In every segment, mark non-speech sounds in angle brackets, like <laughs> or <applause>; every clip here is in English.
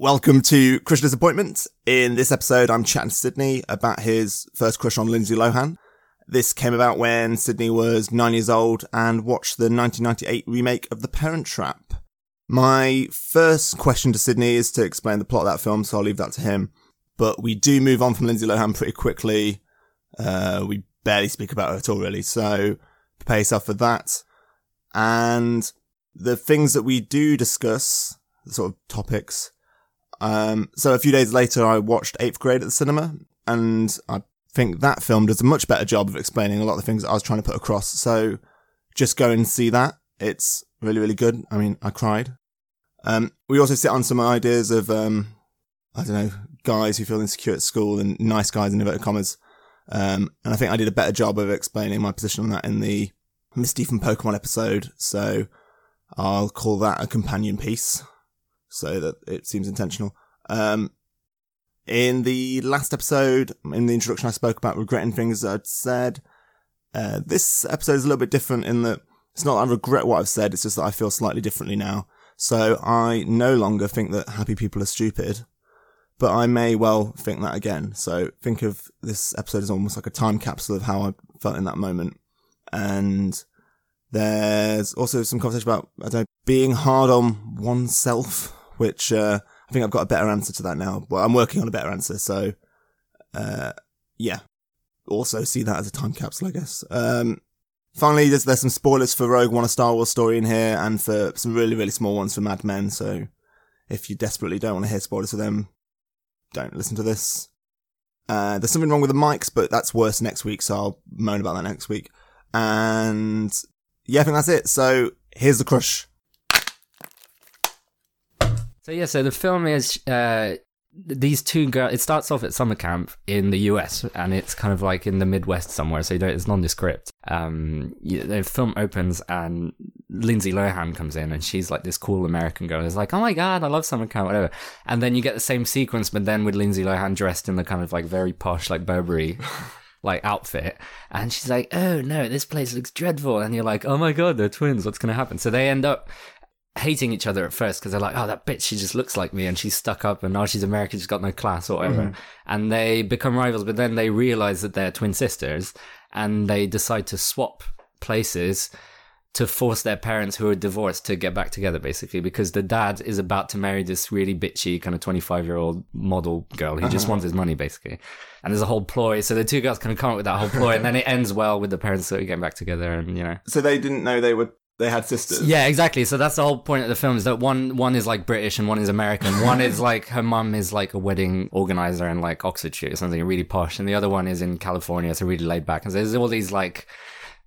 Welcome to Crushing Disappointment. In this episode, I'm chatting to Sidney about his first crush on Lindsay Lohan. This came about when Sidney was nine years old and watched the 1998 remake of The Parent Trap. My first question to Sidney is to explain the plot of that film, so I'll leave that to him. But we do move on from Lindsay Lohan pretty quickly. Uh, we barely speak about her at all, really. So prepare yourself for that. And the things that we do discuss, the sort of topics, um, so a few days later, I watched Eighth Grade at the cinema, and I think that film does a much better job of explaining a lot of the things that I was trying to put across. So just go and see that. It's really, really good. I mean, I cried. Um, we also sit on some ideas of, um, I don't know, guys who feel insecure at school and nice guys in inverted commas. Um, and I think I did a better job of explaining my position on that in the Misty from Pokemon episode. So I'll call that a companion piece so that it seems intentional. Um, in the last episode, in the introduction, I spoke about regretting things I'd said. Uh, this episode is a little bit different in that it's not that I regret what I've said, it's just that I feel slightly differently now. So I no longer think that happy people are stupid, but I may well think that again. So think of this episode as almost like a time capsule of how I felt in that moment. And there's also some conversation about, I don't know, being hard on oneself which uh, I think I've got a better answer to that now. Well, I'm working on a better answer, so uh, yeah. Also see that as a time capsule, I guess. Um, finally, there's, there's some spoilers for Rogue One, a Star Wars story in here, and for some really, really small ones for Mad Men. So if you desperately don't want to hear spoilers for them, don't listen to this. Uh, there's something wrong with the mics, but that's worse next week, so I'll moan about that next week. And yeah, I think that's it. So here's the crush. So yeah, so the film is uh, these two girls. It starts off at summer camp in the US, and it's kind of like in the Midwest somewhere. So you don't, it's nondescript. Um, the film opens, and Lindsay Lohan comes in, and she's like this cool American girl. It's like, oh my god, I love summer camp, whatever. And then you get the same sequence, but then with Lindsay Lohan dressed in the kind of like very posh, like Burberry. <laughs> like outfit and she's like oh no this place looks dreadful and you're like oh my god they're twins what's going to happen so they end up hating each other at first because they're like, oh, that bitch, she just looks like me and she's stuck up and now she's American, she's got no class or whatever. Mm. And they become rivals, but then they realize that they're twin sisters and they decide to swap places to force their parents who are divorced to get back together basically because the dad is about to marry this really bitchy kind of 25 year old model girl who just uh-huh. wants his money basically and there's a whole ploy so the two girls kind of come up with that whole ploy and then it ends well with the parents sort of getting back together and you know so they didn't know they were they had sisters. Yeah, exactly. So that's the whole point of the film is that one one is like British and one is American. One is like her mum is like a wedding organizer in like Oxfordshire or something really posh, and the other one is in California, so really laid back. And so there's all these like,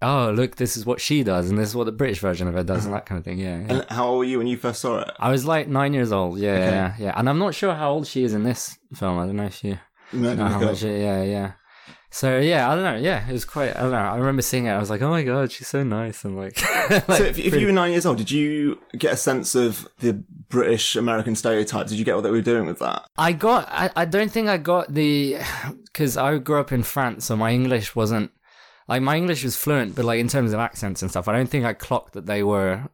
oh look, this is what she does, and this is what the British version of it does, and that kind of thing. Yeah. yeah. And how old were you when you first saw it? I was like nine years old. Yeah, okay. yeah, yeah. And I'm not sure how old she is in this film. I don't know if she. No, how much, yeah, yeah. So yeah, I don't know. Yeah, it was quite. I don't know. I remember seeing it. I was like, oh my god, she's so nice and like. <laughs> like so if, if, you were nine years old, did you get a sense of the British American stereotypes? Did you get what they were doing with that? I got. I, I don't think I got the because I grew up in France, so my English wasn't like my English was fluent, but like in terms of accents and stuff, I don't think I clocked that they were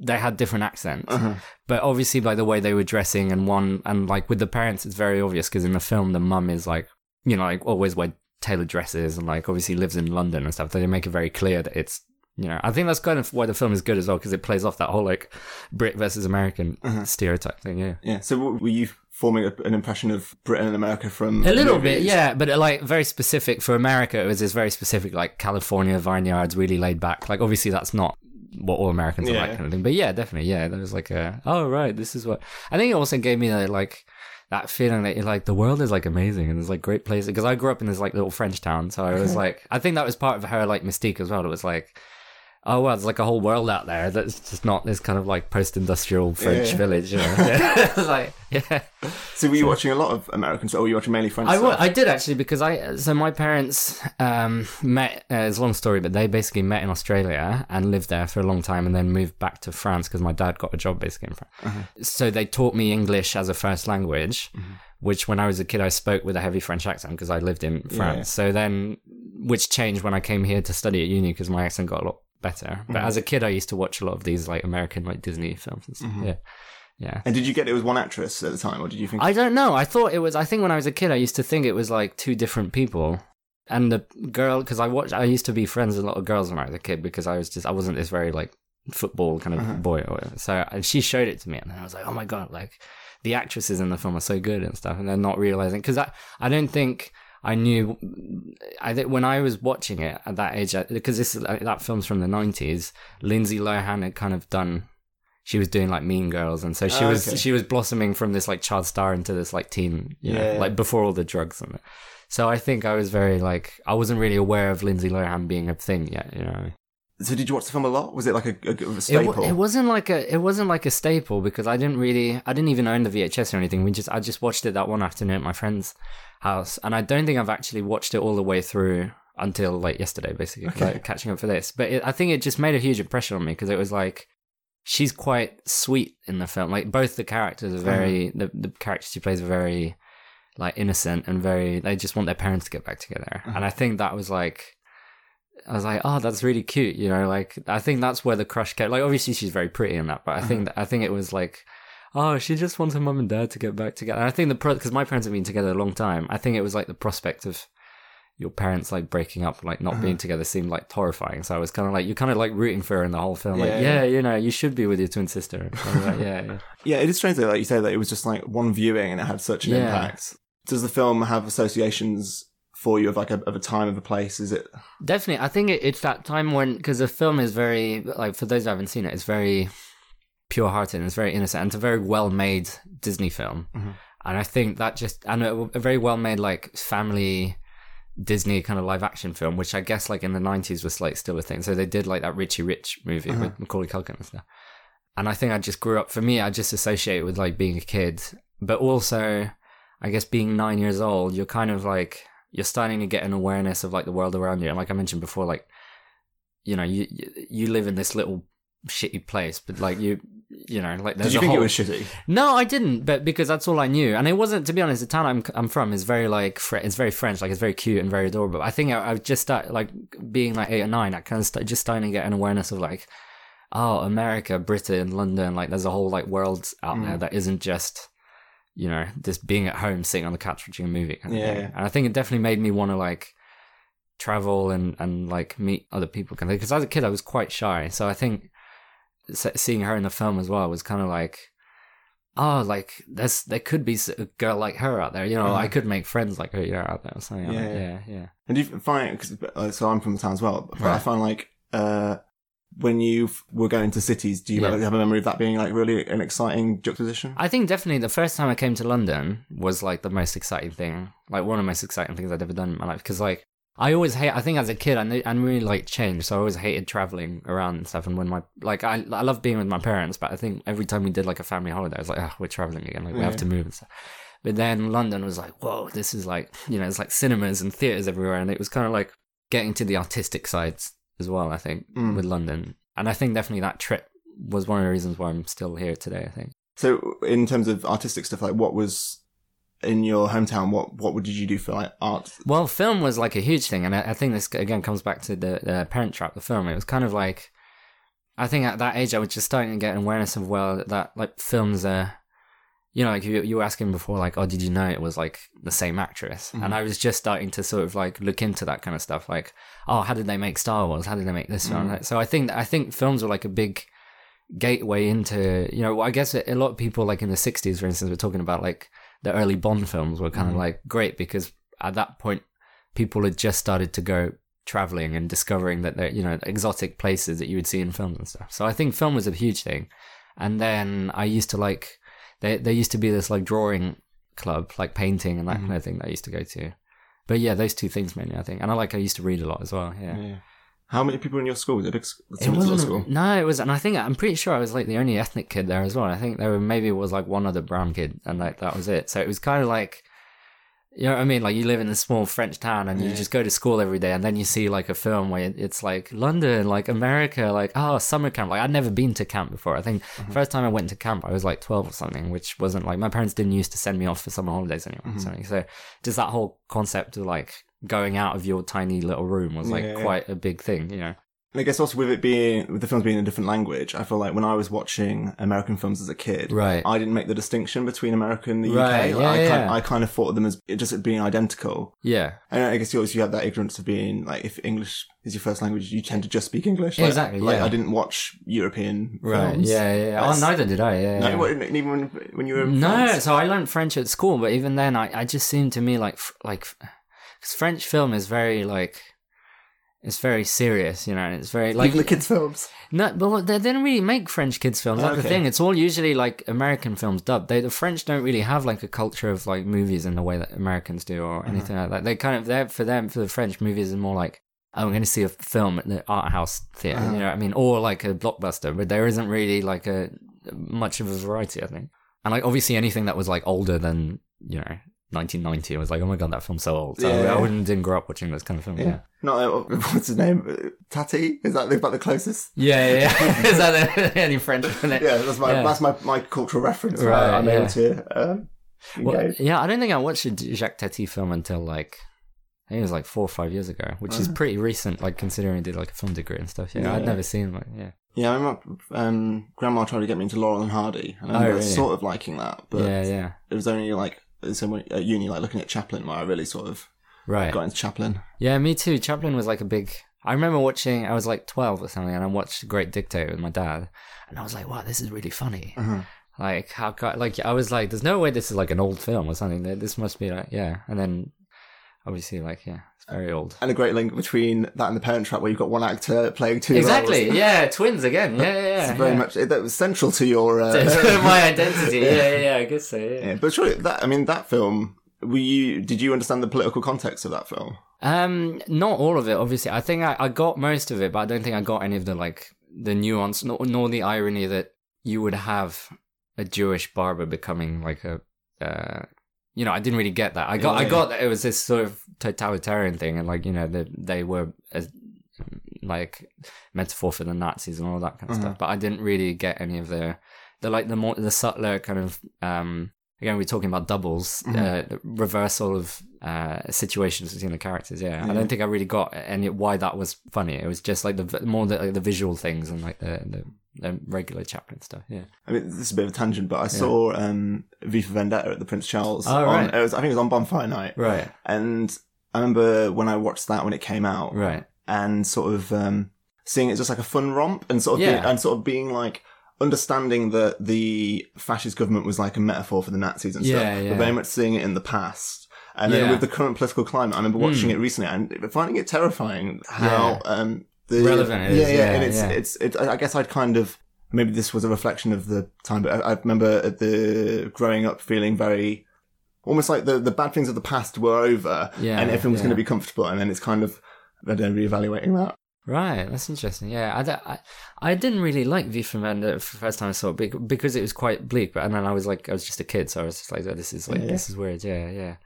they had different accents. Uh-huh. But obviously, by the way they were dressing and one and like with the parents, it's very obvious because in the film the mum is like you know like always wear tailored dresses and like obviously lives in London and stuff. They make it very clear that it's you know I think that's kind of why the film is good as well because it plays off that whole like Brit versus American uh-huh. stereotype thing. Yeah. Yeah. So were you forming an impression of Britain and America from a little movies? bit? Yeah, but like very specific for America. It was this very specific like California vineyards, really laid back. Like obviously that's not what all Americans yeah. are like kind of thing. But yeah, definitely. Yeah, there was like a oh right, this is what I think it also gave me a, like that feeling that you're like the world is like amazing and there's like great places because I grew up in this like little French town, so I was <laughs> like, I think that was part of her like mystique as well. It was like oh well, there's like a whole world out there that's just not this kind of like post-industrial French yeah. village. You know? yeah. <laughs> <laughs> like yeah. So were you so, watching a lot of American stuff, or were you watching mainly French? I, stuff? I did actually because I so my parents um, met. Uh, it's a long story, but they basically met in Australia and lived there for a long time, and then moved back to France because my dad got a job basically in France. Uh-huh. So they taught me English as a first language. Mm-hmm which when I was a kid I spoke with a heavy French accent because I lived in France. Yeah. So then, which changed when I came here to study at uni because my accent got a lot better. But mm-hmm. as a kid, I used to watch a lot of these like American like Disney films and stuff. Mm-hmm. Yeah. Yeah. And did you get it was one actress at the time, or did you think? I don't know. I thought it was. I think when I was a kid, I used to think it was like two different people. And the girl, because I watched, I used to be friends with a lot of girls when I was a kid because I was just, I wasn't this very like football kind of Uh-huh. boy or. So and she showed it to me, and then I was like, oh my god, like the actresses in the film are so good and stuff, and they're not realizing because I, I don't think I knew. I think when I was watching it at that age, uh, because this uh, that film's from the nineties, Lindsay Lohan had kind of done. She was doing like Mean Girls, and so she Oh, was okay. she was blossoming from this like child star into this like teen, you know, Yeah. like before all the drugs and. So I think I was very like I wasn't really aware of Lindsay Lohan being a thing yet, you know. So did you watch the film a lot? Was it like a, a, a staple? wa- it wasn't like a it wasn't like a staple because I didn't really I didn't even own the VHS or anything. We just I just watched it that one afternoon at my friend's house, and I don't think I've actually watched it all the way through until like yesterday, basically Okay. like, catching up for this. But it, I think it just made a huge impression on me because it was like she's quite sweet in the film. Like both the characters are very mm-hmm. the the characters she plays are very like innocent and very they just want their parents to get back together, uh-huh. and I think that was like. I was like, oh, that's really cute, you know. Like, I think that's where the crush came. Like, obviously, she's very pretty in that, but I think mm-hmm. I think it was like, oh, she just wants her mum and dad to get back together. And I think the because my parents have been together a long time. I think it was like the prospect of your parents like breaking up, like not being mm-hmm. together, seemed like horrifying. So I was kind of like, you're kind of like rooting for her in the whole film. Yeah, like, yeah, you know, you should be with your twin sister. Like, yeah, yeah. <laughs> Yeah, it is strange that, like you say that it was just like one viewing and it had such an Yeah. impact. Does the film have associations for you of like a, of a time of a place? Is it? Definitely, I think it, it's that time when because the film is very like for those who haven't seen it, it's very pure-hearted and it's very innocent and it's a very well-made Disney film, Mhm. and I think that just and a, a very well-made like family Disney kind of live-action film, which I guess like in the '90s was like still a thing. So they did like that Richie Rich movie Uh-huh. with Macaulay Culkin and stuff, and I think I just grew up. For me, I just associate it with like being a kid, but also I guess being nine years old, you're kind of like you're starting to get an awareness of like the world around you. And like I mentioned before, like you know, you you, live in this little shitty place, but like you you know, like there's Did you a think whole... it was shitty? No, I didn't, but because that's all I knew, and it wasn't. To be honest, the town I'm I'm from is very like it's very French, like it's very cute and very adorable. I think I, I just started like being like eight or nine. I kind of start, just starting to get an awareness of like, oh, America, Britain, London. Like there's a whole like world out Mm. there that isn't just you know just being at home sitting on the couch watching a movie. Kind of Yeah, yeah. And I think it definitely made me want to like travel and and like meet other people kind of because as a kid I was quite shy, so I think seeing her in the film as well was kind of like oh like there's there could be a girl like her out there you know Uh-huh. i could make friends like her you know, out there or something Yeah, yeah yeah. yeah yeah And do you find because uh, so I'm from the town as well, but I find like uh, when you were going to cities, do you Yeah. have a memory of that being like really an exciting juxtaposition? i think definitely the first time i came to london was like the most exciting thing like one of the most exciting things i'd ever done in my life because like I always hate. I think as a kid, I knew, I really like change, so I always hated traveling around and stuff. And when my like, I I love being with my parents, but I think every time we did like a family holiday, I was like, oh, we're traveling again. Like we have to move and stuff. But then London was like, whoa, this is like, you know, it's like cinemas and theaters everywhere, and it was kind of like getting to the artistic sides as well. I think Mm. with London, and I think definitely that trip was one of the reasons why I'm still here today. I think. So in terms of artistic stuff, like what was in your hometown? What what did you do for like art? Well, film was like a huge thing, and I, I think this again comes back to the, the Parent Trap, the film. It was kind of like, I think at that age I was just starting to get an awareness of well that like films are, you know, like you you were asking before, like, oh, did you know it was like the same actress? And mm-hmm. I was just starting to sort of like look into that kind of stuff, like, oh, how did they make Star Wars? How did they make this film? Mm-hmm. So I think I think films were like a big gateway into you know I guess a lot of people like in the 60s for instance were talking about like the early Bond films were kind of mm-hmm. like great because at that point people had just started to go traveling and discovering that they're you know exotic places that you would see in films and stuff so I think film was a huge thing and then I used to like there there used to be this like drawing club like painting and that mm-hmm. kind of thing that I used to go to but yeah those two things mainly I think and I like I used to read a lot as well yeah Yeah. How many people in your school? Was it big it similar sort of wasn't. school? No, it was, and I think I'm pretty sure I was like the only ethnic kid there as well. I think there were maybe was like one other brown kid, and like that was it. So it was kind of like, you know what I mean? Like you live in a small French town, and you just go to school every day, and then you see like a film where it's like London, like America, like oh summer camp. Like I'd never been to camp before. I think Mm-hmm. first time I went to camp, I was like 12 or something, which wasn't like my parents didn't used to send me off for summer holidays anyway. Mm-hmm. So just that whole concept of like going out of your tiny little room was like Yeah, yeah. quite a big thing, you know. And I guess also with it being, with the films being in a different language, I feel like when I was watching American films as a kid, Right. I didn't make the distinction between America and the Right, UK. yeah, I, yeah. Kind, I kind of thought of them as just being identical. Yeah. And I guess you also have that ignorance of being like, if English is your first language, you tend to just speak English. Like, Exactly, Like yeah. I didn't watch European Right. films. Yeah, yeah. yeah. Oh, neither did I. Yeah. No, yeah. even when, when you were No, France? so I learned French at school, but even then, I, I just seemed to me like like because French film is very like it's very serious, you know, and it's very like even the kids' films. no, but they didn't really make French kids films. That's the thing. It's all usually like American films dubbed. They the French don't really have like a culture of like movies in the way that Americans do or uh-huh. anything like that. They kind of they're for them for the French movies are more like. Oh, I'm going to see a film at the art house theater. You know uh-huh. what I mean? Or like a blockbuster, but there isn't really like a much of a variety, I think. And like obviously anything that was like older than you know 1990, I was like, oh my god, that film's so old. So Yeah. I wouldn't didn't grow up watching those kind of films. Yeah, No, uh, <laughs> what's his name? Uh, Tati? Is that about the closest? yeah, yeah. yeah. <laughs> <laughs> Is that any French? Yeah, that's my Yeah. that's my, my cultural reference. Right, I'm yeah. able to um, Well, yeah, I don't think I watched a Jacques Tati film until like I think it was like four or five years ago, which is pretty recent, like considering I did like a film degree and stuff. Yeah, I'd never seen like yeah, Yeah, I remember um, Grandma tried to get me into Laurel and Hardy, and I remember Oh, really? sort of liking that, but yeah, yeah. it was only like so when, at uni, like looking at Chaplin, where I really sort of Right. got into Chaplin. Yeah, me too. Chaplin was like a big. I remember watching. I was like twelve or something, and I watched Great Dictator with my dad, and I was like, "Wow, this is really funny." Uh-huh. Like how like I was like, "There's no way this is like an old film or something. This must be like yeah." And then obviously like yeah, it's very old. And a great link between that and the Parent Trap, where you've got one actor playing two Exactly. roles. Yeah, twins again. Yeah, yeah, yeah. It's very yeah. much it, that was central to your. Uh, <laughs> my <laughs> identity. Yeah, yeah, yeah. I guess so. Yeah. yeah, but surely that I mean that film. Were you? Did you understand the political context of that film? Um, not all of it, obviously. I think I, I got most of it, but I don't think I got any of the like the nuance, nor, nor the irony that you would have a Jewish barber becoming like a, uh, you know, I didn't really get that. I got, I got that it was this sort of totalitarian thing, and like you know, that they were as like metaphor for the Nazis and all that kind of Uh-huh. stuff. But I didn't really get any of the, the like the more the subtler kind of um again we're talking about doubles Mm-hmm. uh, reversal of uh situations between the characters yeah. i don't think i really got any why that was funny it was just like the more the, like, the visual things and like the, the the regular chaplin stuff yeah I mean, this is a bit of a tangent, but I saw um, V for Vendetta at the Prince Charles. Oh, on, right. it was, I think it was on Bonfire Night. right And I remember when I watched that when it came out, right and sort of um, seeing it just like a fun romp, and sort of being, Yeah. and sort of being like understanding that the fascist government was like a metaphor for the Nazis and Yeah, stuff, yeah. but very much seeing it in the past. And then Yeah. with the current political climate, I remember watching it recently and finding it terrifying how um, the Relevant it yeah, is, yeah, yeah, and it's it's it, I guess I'd kind of maybe this was a reflection of the time, but I, I remember at the growing up feeling very almost like the the bad things of the past were over, and everything was going to be comfortable, and then it's kind of I don't know, reevaluating that. Right, that's interesting. Yeah, I, I, I didn't really like V for Vendetta the first time I saw it because it was quite bleak. But and then I was like, I was just a kid, so I was just like, oh, this is like, Yeah. this is weird. Yeah, yeah.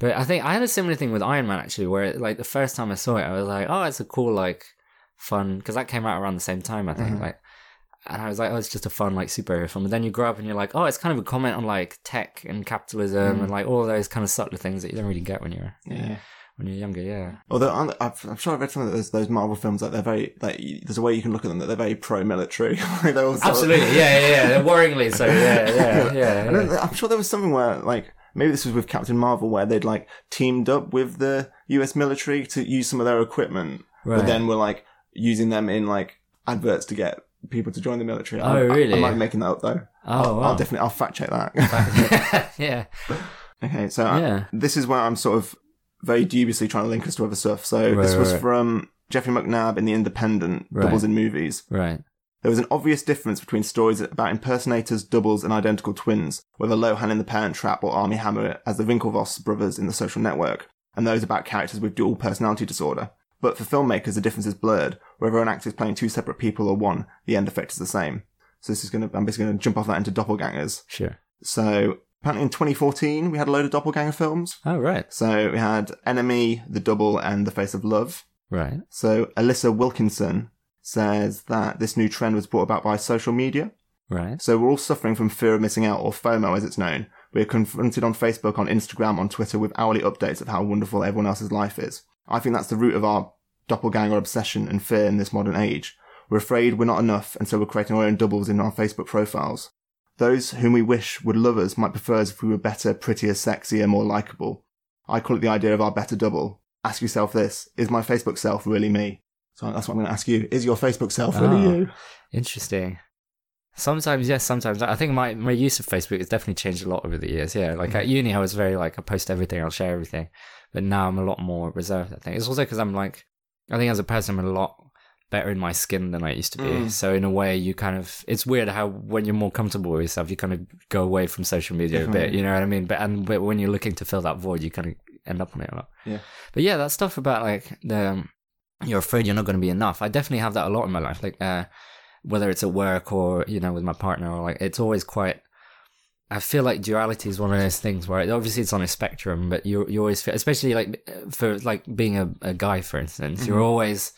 But I think I had a similar thing with Iron Man actually, where like the first time I saw it, I was like, oh, it's a cool like fun because that came out around the same time I think Mhm. like. And I was like, oh, it's just a fun like superhero film. But then you grow up and you're like, oh, it's kind of a comment on like tech and capitalism Mm. and like all those kind of subtle things that you don't really get when you're Yeah. When you're younger. Yeah. Although I'm, I've, I'm sure I've read something that there's those Marvel films like they're very like there's a way you can look at them that they're very pro-military. <laughs> like they're all of- Absolutely, yeah, yeah, yeah. Worryingly so, yeah, yeah, <laughs> yeah. Then I'm sure there was something where like maybe this was with Captain Marvel where they'd like teamed up with the U.S. military to use some of their equipment, Right. but then were like using them in like adverts to get people to join the military. Oh, I, I- really? I, might be making that up though. Oh, I'll, wow. I'll definitely I'll fact check that. <laughs> yeah. okay, so I- Yeah. this is where I'm sort of very dubiously trying to link us to other stuff. So Right, this was right, from Geoffrey Macnab in The Independent, Right. Doubles in Movies. Right. There was an obvious difference between stories about impersonators, doubles, and identical twins, whether Lohan in The Parent Trap or Armie Hammer as the Winklevoss brothers in The Social Network, and those about characters with dual personality disorder. But for filmmakers, the difference is blurred. Whether an actor is playing two separate people or one, the end effect is the same. So this is going to, I'm basically going to jump off that into doppelgangers. Sure. So apparently in 2014, we had a load of doppelganger films. Oh, right. So we had Enemy, The Double, and The Face of Love. Right. So Alissa Wilkinson says that this new trend was brought about by social media. Right. So we're all suffering from fear of missing out, or FOMO as it's known. We're confronted on Facebook, on Instagram, on Twitter with hourly updates of how wonderful everyone else's life is. I think that's the root of our doppelganger obsession and fear in this modern age. We're afraid we're not enough, and so we're creating our own doubles in our Facebook profiles. Those whom we wish would love us might prefer us if we were better, prettier, sexier, more likable. I call it the idea of our better double. Ask yourself this is my Facebook self really me? So that's what I'm going to ask you. Is your Facebook self really Ah. you? Interesting. Sometimes yes, sometimes I think my, my use of Facebook has definitely changed a lot over the years. Yeah, like at uni, I was very like I post everything, I'll share everything, but now I'm a lot more reserved. I think it's also because I'm like, I think as a person, I'm a lot better in my skin than I used to be. Mm. So in a way, you kind of it's weird how when you're more comfortable with yourself, you kind of go away from social media a bit. You know what I mean? But and but when you're looking to fill that void, you kind of end up on it a lot. Yeah. But yeah, that stuff about like the um, you're afraid you're not going to be enough. I definitely have that a lot in my life. Like uh, whether it's at work or you know with my partner or like it's always quite. I feel like duality is one of those things where obviously it's on a spectrum, but you you always feel, especially like for like being a, a guy, for instance, you're Mhm. always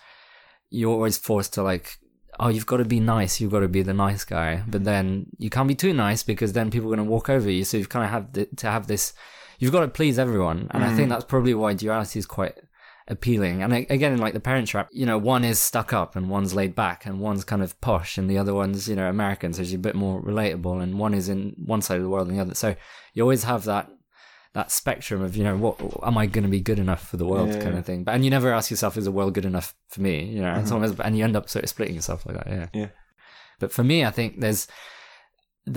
you're always forced to like oh you've got to be nice you've got to be the nice guy. But then you can't be too nice because then people are going to walk over you. So you've kind of have to have this you've got to please everyone. And i think Mhm. that's probably why duality is quite appealing. And again in like the parent trap you know one is stuck up and one's laid back and one's kind of posh and the other one's you know american so she's a bit more relatable and one is in one side of the world and the other. So you always have that that spectrum of you know what am I going to be good enough for the world Yeah, kind of thing. But and you never ask yourself is the world good enough for me? You know, it's Mhm. almost and you end up sort of splitting yourself like that. Yeah, Yeah. But for me, I think there's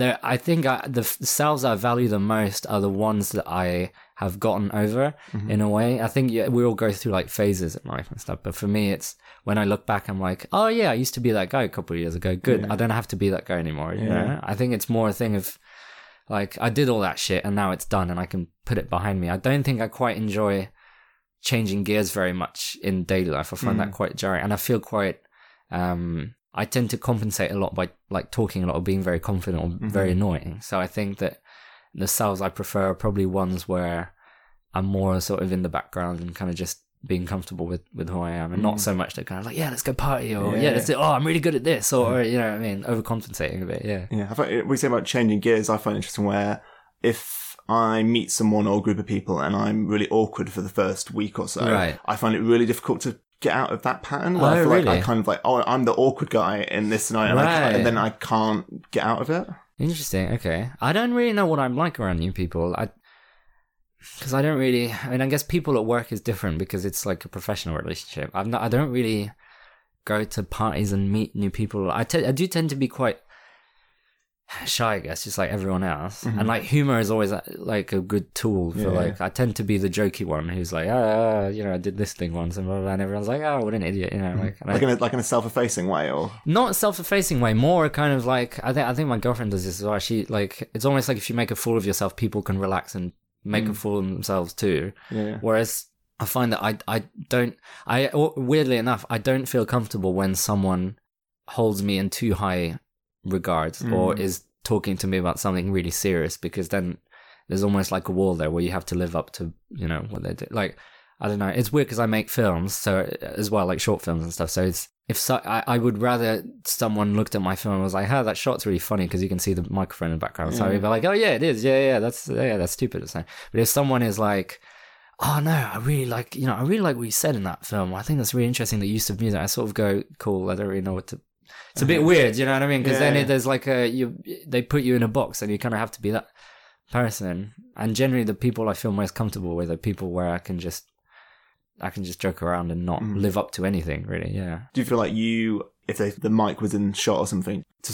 there. I think I, the selves I value the most are the ones that I have gotten over Mhm. in a way. I think yeah, we all go through like phases in life and stuff. But for me, it's when I look back, I'm like, oh yeah, I used to be that guy a couple of years ago. Good, Yeah. I don't have to be that guy anymore. You Yeah. know, I think it's more a thing of like I did all that shit and now it's done and I can put it behind me. I don't think I quite enjoy changing gears very much in daily life. I find that Mm. quite jarring, and I feel quite. Um, I tend to compensate a lot by like talking a lot or being very confident or very Mhm. annoying. So I think that the styles I prefer are probably ones where I'm more sort of in the background and kind of just being comfortable with, with who I am, and Mm. not so much that kind of like yeah, let's go party or yeah, Yeah. let's do, oh I'm really good at this or, or you know what I mean, overcompensating a bit. Yeah. Yeah, I find, we say about changing gears. I find it interesting where if I meet someone or a group of people and I'm really awkward for the first week or so, Right. I find it really difficult to get out of that pattern. Where I Oh, feel like really? I kind of like, oh, I'm the awkward guy in this scenario, and, I and then I can't get out of it. Interesting. Okay, I don't really know what I'm like around new people. I because I don't really. I mean, I guess people at work is different because it's like a professional relationship. I'm not. I don't really go to parties and meet new people. I te- I do tend to be quite shy, I guess, just like everyone else. Mhm. And like humor is always uh, like a good tool for Yeah. like. I tend to be the jokey one who's like, ah, you know, I did this thing once and blah blah, blah and everyone's like, oh, what an idiot, you know, like. and I- in a, like in a self-effacing way, or not self-effacing way more kind of like i think i think my girlfriend does this as well she like it's almost like if you make a fool of yourself people can relax and make a Mm. fool of themselves too yeah, whereas i find that i i don't i weirdly enough i don't feel comfortable when someone holds me in too high regards or Mm. is talking to me about something really serious because then there's almost like a wall there where you have to live up to you know what they do like I don't know. It's weird because I make films, so as well, like short films and stuff. So it's if so, I, I would rather someone looked at my film and was like, "Oh, that shot's really funny" because you can see the microphone in the background. So Yeah. I'd be like, "Oh yeah, it is. Yeah, yeah, that's yeah, that's stupid." But if someone is like, "Oh no, I really like you know, I really like what you said in that film. I think that's really interesting. The use of music." I sort of go, "Cool. I don't really know what to." It's a bit weird, you know what I mean? Because then Yeah. it, there's like a you they put you in a box and you kind of have to be that person. And generally, the people I feel most comfortable with are people where I can just I can just joke around and not Mm. live up to anything, really. Yeah. do you feel like you, if they, the mic was in shot or something, to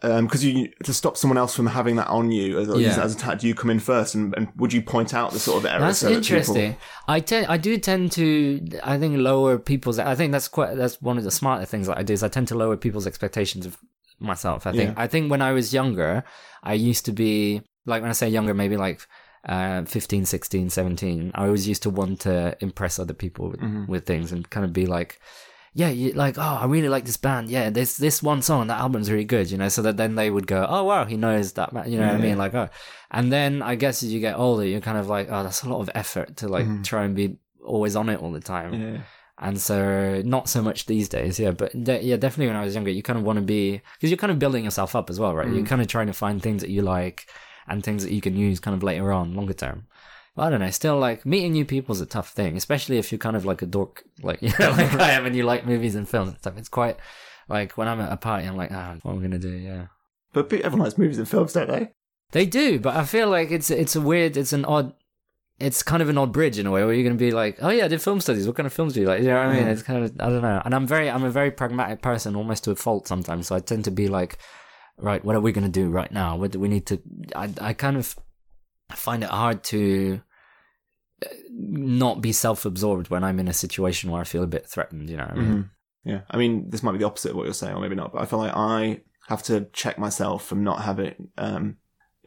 because you to stop someone else from having that on you as, Yeah. as a attack, do you come in first and, and would you point out the sort of errors? That's so that people- interesting. I tend, I do tend to, I think lower people's. I think that's quite. That's one of the smarter things that I do is I tend to lower people's expectations of myself. I think. Yeah. I think when I was younger, I used to be like when I say younger, maybe like. Uh, 15, 16, 17. I always used to want to impress other people with, Mhm. with things and kind of be like, yeah, you, like, oh, I really like this band. Yeah, this this one song, that album's really good, you know. So that then they would go, oh wow, he knows that, ma-" you know what I Yeah. mean? Like, oh, and then I guess as you get older, you're kind of like, oh, that's a lot of effort to like Mhm. try and be always on it all the time. Yeah. And so not so much these days, yeah. But de- yeah, definitely when I was younger, you kind of want to be because you're kind of building yourself up as well, right? You're Mm. kind of trying to find things that you like and things that you can use kind of later on, longer term. I don't know. Still, like meeting new people is a tough thing, especially if you're kind of like a dork, like <laughs> you know, like I am, and you like movies and films and stuff. It's quite like when I'm at a party, I'm like, ah, what am I gonna do? Yeah, But everyone likes movies and films, don't they? they do, but I feel like it's it's a weird, it's an odd, it's kind of an odd bridge in a way where you're gonna be like, oh yeah, I did film studies. What kind of films do you like? You know what I mean? It's kind of I don't know. And I'm very, I'm a very pragmatic person, almost to a fault sometimes. So I tend to be like, right, what are we gonna do right now? What do we need to? I I kind of find it hard to uh, not be self-absorbed when I'm in a situation where I feel a bit threatened. You know? Mhm. Yeah. I mean, this might be the opposite of what you're saying, or maybe not, but I feel like I have to check myself from not having, um,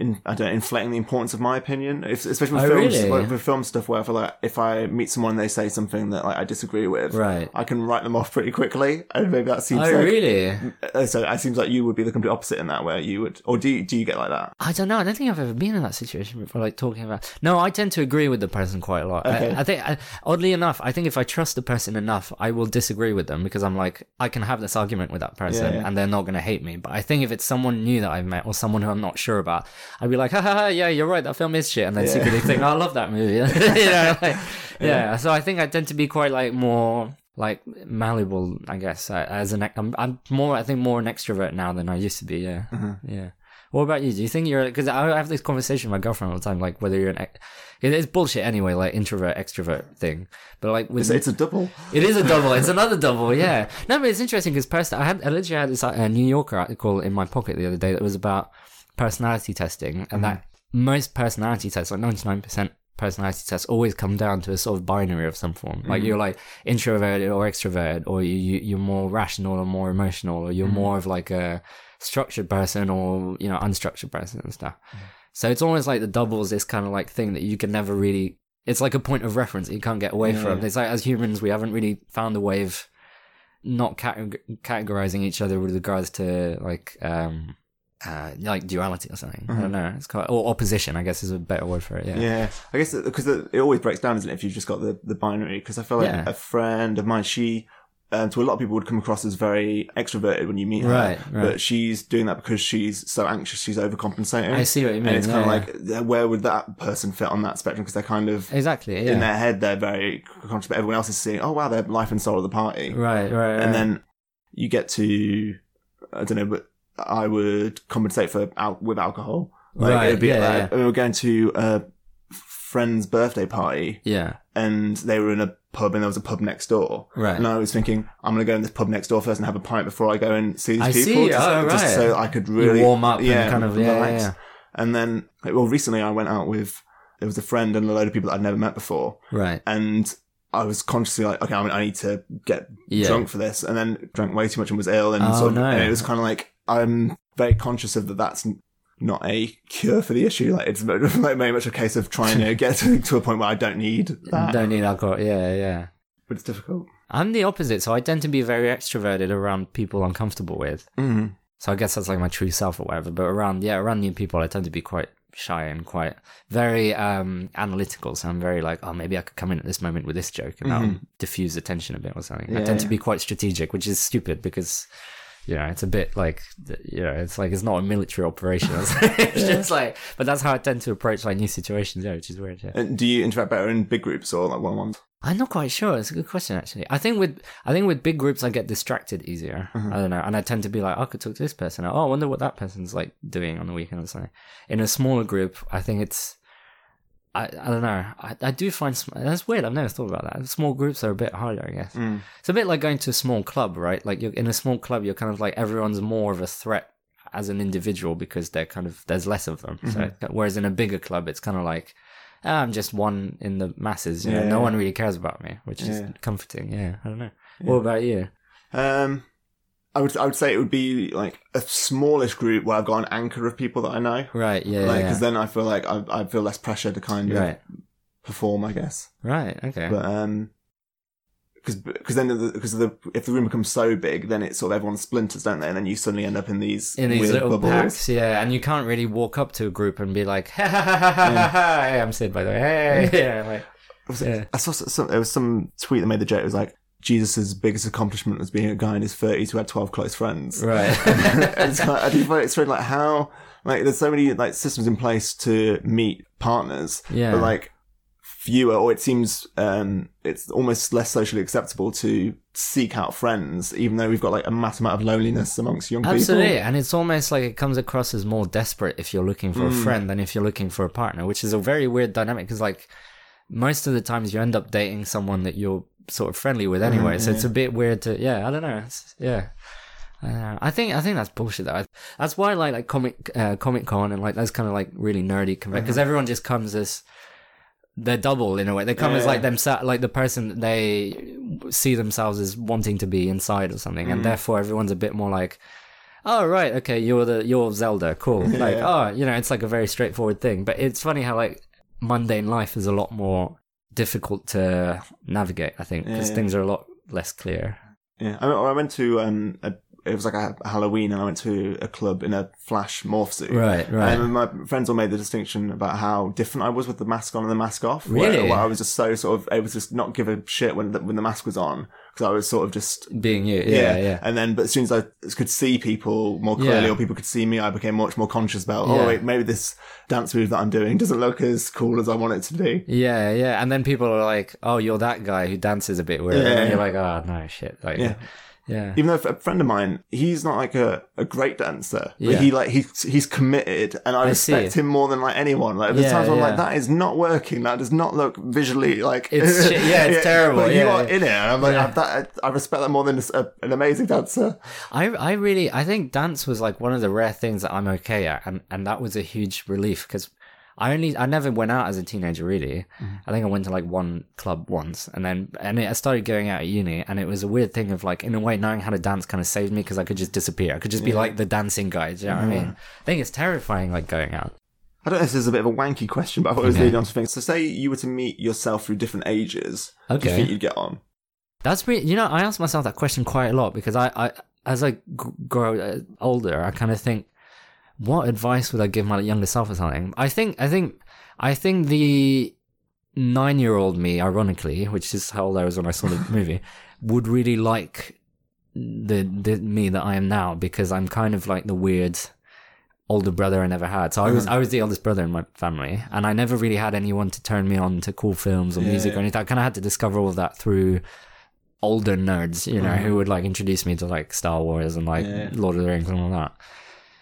in, I don't know, inflating the importance of my opinion, if, especially with Oh, films, really? like, with film stuff where I feel like if I meet someone and they say something that like I disagree with, right. I can write them off pretty quickly. And maybe that seems Oh, like, really? uh, so it seems like you would be the complete opposite in that, way. you would, or do you, do you get like that? I don't know. I don't think I've ever been in that situation before, like talking about. No, I tend to agree with the person quite a lot. I- I, think, I, oddly enough, I think if I trust the person enough, I will disagree with them because I'm like, I can have this argument with that person Yeah, yeah. and they're not going to hate me. But I think if it's someone new that I've met or someone who I'm not sure about, I'd be like, ha ha ha, yeah, you're right, that film is shit. And then Yeah. secretly think, oh, I love that movie. <laughs> you know, like, <laughs> yeah. So I think I tend to be quite like more like malleable, I guess, uh, as an, I'm, I'm more, I think more an extrovert now than I used to be. Yeah. Uh-huh. Yeah. What about you? Do you think you're because I have this conversation with my girlfriend all the time, like whether you're an it is bullshit anyway, like introvert extrovert thing. But like with It's, it's a double. it is a double. It's another <laughs> double. Yeah. No, but it's interesting because person I had I literally had this uh, New Yorker article in my pocket the other day that was about personality testing, and mm-hmm. that most personality tests, like ninety nine percent personality tests, always come down to a sort of binary of some form. Like you're mm-hmm. like introverted or extroverted, or you, you you're more rational or more emotional, or you're mm-hmm. more of like a structured person or you know unstructured person and stuff. So it's almost like the doubles this kind of like thing that you can never really. It's like a point of reference that you can't get away Yeah. from. It's like as humans, we haven't really found a way of not categorizing each other with regards to like um uh like duality or something. I don't know. It's called or opposition. I guess is a better word for it. Yeah. Yeah, I guess because it always breaks down, isn't it? If you've just got the, the binary, because I feel like Yeah. a friend of mine, she um, to a lot of people would come across as very extroverted when you meet her, Right, right. But she's doing that because she's so anxious, she's overcompensating. I see what you mean. and it's kind of like, where would that person fit on that spectrum? Because they're kind of exactly. Yeah. in their head, they're very conscious, but everyone else is seeing, oh wow, they're life and soul of the party, right. Right. Right. and then you get to, I don't know, but I would compensate for al- with alcohol. Like, Right, it'd be yeah, like, we were going to a friend's birthday party yeah. and they were in a pub and there was a pub next door. Right. And I was thinking, I'm going to go in this pub next door first and have a pint before I go and see these I people. see. Just, Oh, just right. so I could really warm up and yeah, kind of- yeah, relax. yeah, And then, well, recently I went out with, there was a friend and a load of people that I'd never met before. Right. And I was consciously like, okay, I, mean, I need to get Yeah. drunk for this. And then drank way too much and was ill. And, Oh, sort of, no. and it was kind of like, I'm very conscious of that. That's not a cure for the issue. Like it's <laughs> like very much a case of trying to get to, <laughs> to a point where I don't need that. Don't need alcohol. Yeah. Yeah. But it's difficult. I'm the opposite, so I tend to be very extroverted around people I'm comfortable with. Mm. So I guess that's like my true self or whatever. But around yeah, around new people, I tend to be quite shy and quite very um analytical. So I'm very like, oh, maybe I could come in at this moment with this joke and that'll diffuse the tension a bit or something. I Yeah, tend to be quite strategic, which is stupid because. You know, it's a bit like, you know, it's like it's not a military operation. <laughs> it's just like, but that's how I tend to approach like new situations, yeah, which is weird. Yeah. And do you interact better in big groups or like one on ones? I'm not quite sure. It's a good question, actually. I think with I think with big groups, I get distracted easier. Mm-hmm. I don't know, and I tend to be like, "Oh, I could talk to this person. Oh, I wonder what that person's like doing on the weekend or something. In a smaller group, I think it's. I, I don't know. I, I do find sm- that's weird. I've never thought about that. Small groups are a bit harder, I guess. It's a bit like going to a small club, right? Like you're in a small club, you're kind of like everyone's more of a threat as an individual because they're kind of there's less of them. So whereas in a bigger club, it's kind of like "Ah, I'm just one in the masses. You know, Yeah, no yeah. one really cares about me, which is comforting. Yeah, I don't know. What about you? Um, I would I would say it would be like a smallish group where I've got an anchor of people that I know. Right. Yeah. Like, yeah, because then I feel like I, I feel less pressure to kind of Right. perform, I guess. Right. Okay. But um, because because then because the if the room becomes so big, then it's sort of everyone splinters, don't they? And then you suddenly end up in these in these weird little bubbles. packs, yeah, and you can't really walk up to a group and be like, <laughs> ha ha ha ha ha ha, ha. Hey, I'm Sid, by the way. Hey, <laughs> yeah, like, Was Yeah. I saw some, there was some tweet that made the joke. It was like Jesus' biggest accomplishment was being a guy in his thirties who had twelve close friends. right. <laughs> and so I do find it strange, like how like there's so many like systems in place to meet partners, Yeah. but like fewer, or it seems um, it's almost less socially acceptable to seek out friends, even though we've got like a mass amount of loneliness amongst young Absolutely, people. Absolutely. And it's almost like it comes across as more desperate if you're looking for a Mm. friend than if you're looking for a partner, which is a very weird dynamic because like most of the times you end up dating someone that you're sort of friendly with anyway, so it's a bit weird to yeah, I don't know, it's, yeah. Uh, I think I think that's bullshit. Though. That's why I like like comic uh, Comic Con and like those kind of like really nerdy conventions because everyone just comes as they're double in a way. They come as Yeah. like themselves, like the person they see themselves as wanting to be inside or something, and therefore everyone's a bit more like, oh right, okay, you're the you're Zelda, cool. <laughs> Like oh, you know, it's like a very straightforward thing. But it's funny how like mundane life is a lot more difficult to navigate. I think because Yeah. things are a lot less clear. Yeah, I, I went to um, a, it was like a Halloween, and I went to a club in a Flash morph suit. Right, right. And my friends all made the distinction about how different I was with the mask on and the mask off. where- Really? where I was just so sort of able to just not give a shit when the, when the mask was on because I was sort of just Being you, yeah, yeah. And then, but as soon as I could see people more clearly, Yeah. or people could see me, I became much more conscious about. Oh Yeah. wait, maybe this dance move that I'm doing doesn't look as cool as I want it to be. Yeah, yeah. And then people are like, "Oh, you're that guy who dances a bit weird," and Yeah. you're like, "Oh no, shit!" Like, Yeah. Yeah, Even though a friend of mine, he's not like a, a great dancer, but Yeah. he like he's he's committed, and I, I respect him more than like anyone. Like there's Yeah, times where I'm like, that is not working. That does not look visually like It's <laughs> shit- yeah, it's terrible, But you yeah. are in it, and I'm like, Yeah. I, that, I respect that more than a, an amazing dancer. I, I really, I think dance was like one of the rare things that I'm okay at, and and that was a huge relief because I only, I never went out as a teenager really. I think I went to like one club once, and then and I started going out at uni, and it was a weird thing of like, in a way, knowing how to dance kind of saved me because I could just disappear. I could just be like the dancing guy. Do you know what I mean? I think it's terrifying, like going out. I don't know if this is a bit of a wanky question, but I thought it was Okay. leading on to things. So, say you were to meet yourself through different ages, do you Okay. think you'd get on? That's really, you know, I ask myself that question quite a lot because I, I as I grow uh, older, I kind of think, what advice would I give my younger self or something? I think, I think, I think the nine-year-old me, ironically, which is how old I was when I saw the <laughs> movie, would really like the the me that I am now because I'm kind of like the weird older brother I never had. So I was uh-huh. I was the eldest brother in my family, and I never really had anyone to turn me on to cool films or music or anything. I kind of had to discover all of that through older nerds, you know, uh-huh. who would like introduce me to like Star Wars and like Yeah. Lord of the Rings and all that.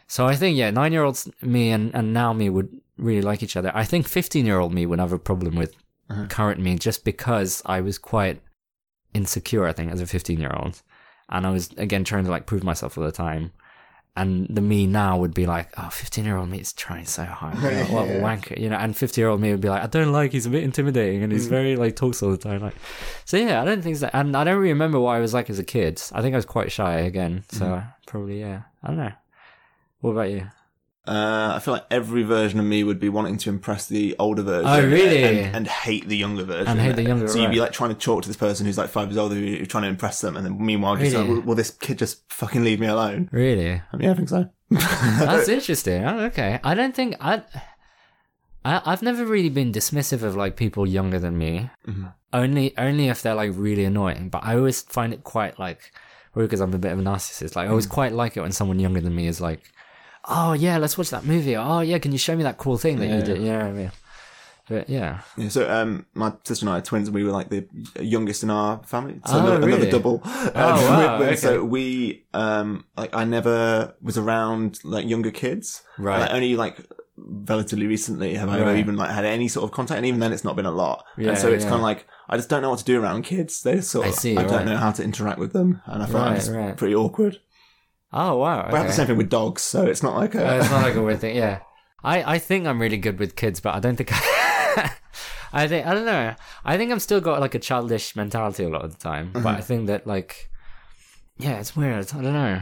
So I think yeah, nine year old me and, and now me would really like each other. I think fifteen year old me would have a problem with uh-huh. current me just because I was quite insecure, I think, as a fifteen year old. And I was again trying to like prove myself all the time. And the me now would be like, oh, 15 year old me is trying so hard. Like, what a <laughs> wanker, you know. And 50 year old me would be like, I don't like, he's a bit intimidating and he's mm. very like talks all the time. Like, so yeah, I don't think so. And I don't really remember what I was like as a kid. I think I was quite shy again. So mm-hmm. probably, yeah. I don't know. What about you? Uh, I feel like every version of me would be wanting to impress the older version. Oh, really? And, and hate the younger version. And hate the younger, So you'd be like trying to talk to this person who's like five years older, who's trying to impress them, and then meanwhile, just Really? like, will, will this kid just fucking leave me alone? Really? I mean, yeah, I think so. <laughs> That's <laughs> interesting. Oh, okay. I don't think I, I I've never really been dismissive of like people younger than me. Only only if they're like really annoying. But I always find it quite like because I'm a bit of a narcissist. Like I always quite like it when someone younger than me is like, "Oh yeah, let's watch that movie." "Oh yeah, can you show me that cool thing that you did?" You know what I mean? But yeah. Yeah, so um, my sister and I are twins, and we were like the youngest in our family. So Oh, another, another double. Oh, Um, wow, <laughs> we- So we, um, like, I never was around like younger kids. Right. Like, only like relatively recently have I ever Right. even like had any sort of contact, and even then, it's not been a lot. Yeah, and so it's yeah. kind of like I just don't know what to do around kids. They just sort I of, see, I don't know how to interact with them, and I find Right, it's right. pretty awkward. Oh wow. But I have the same thing with dogs, so it's not like a. Uh, it's not like a weird <laughs> thing. Yeah, I, I think I'm really good with kids, but I don't think I. <laughs> I think I don't know. I think I'm still got like a childish mentality a lot of the time, but I think that like, yeah, it's weird. I don't know.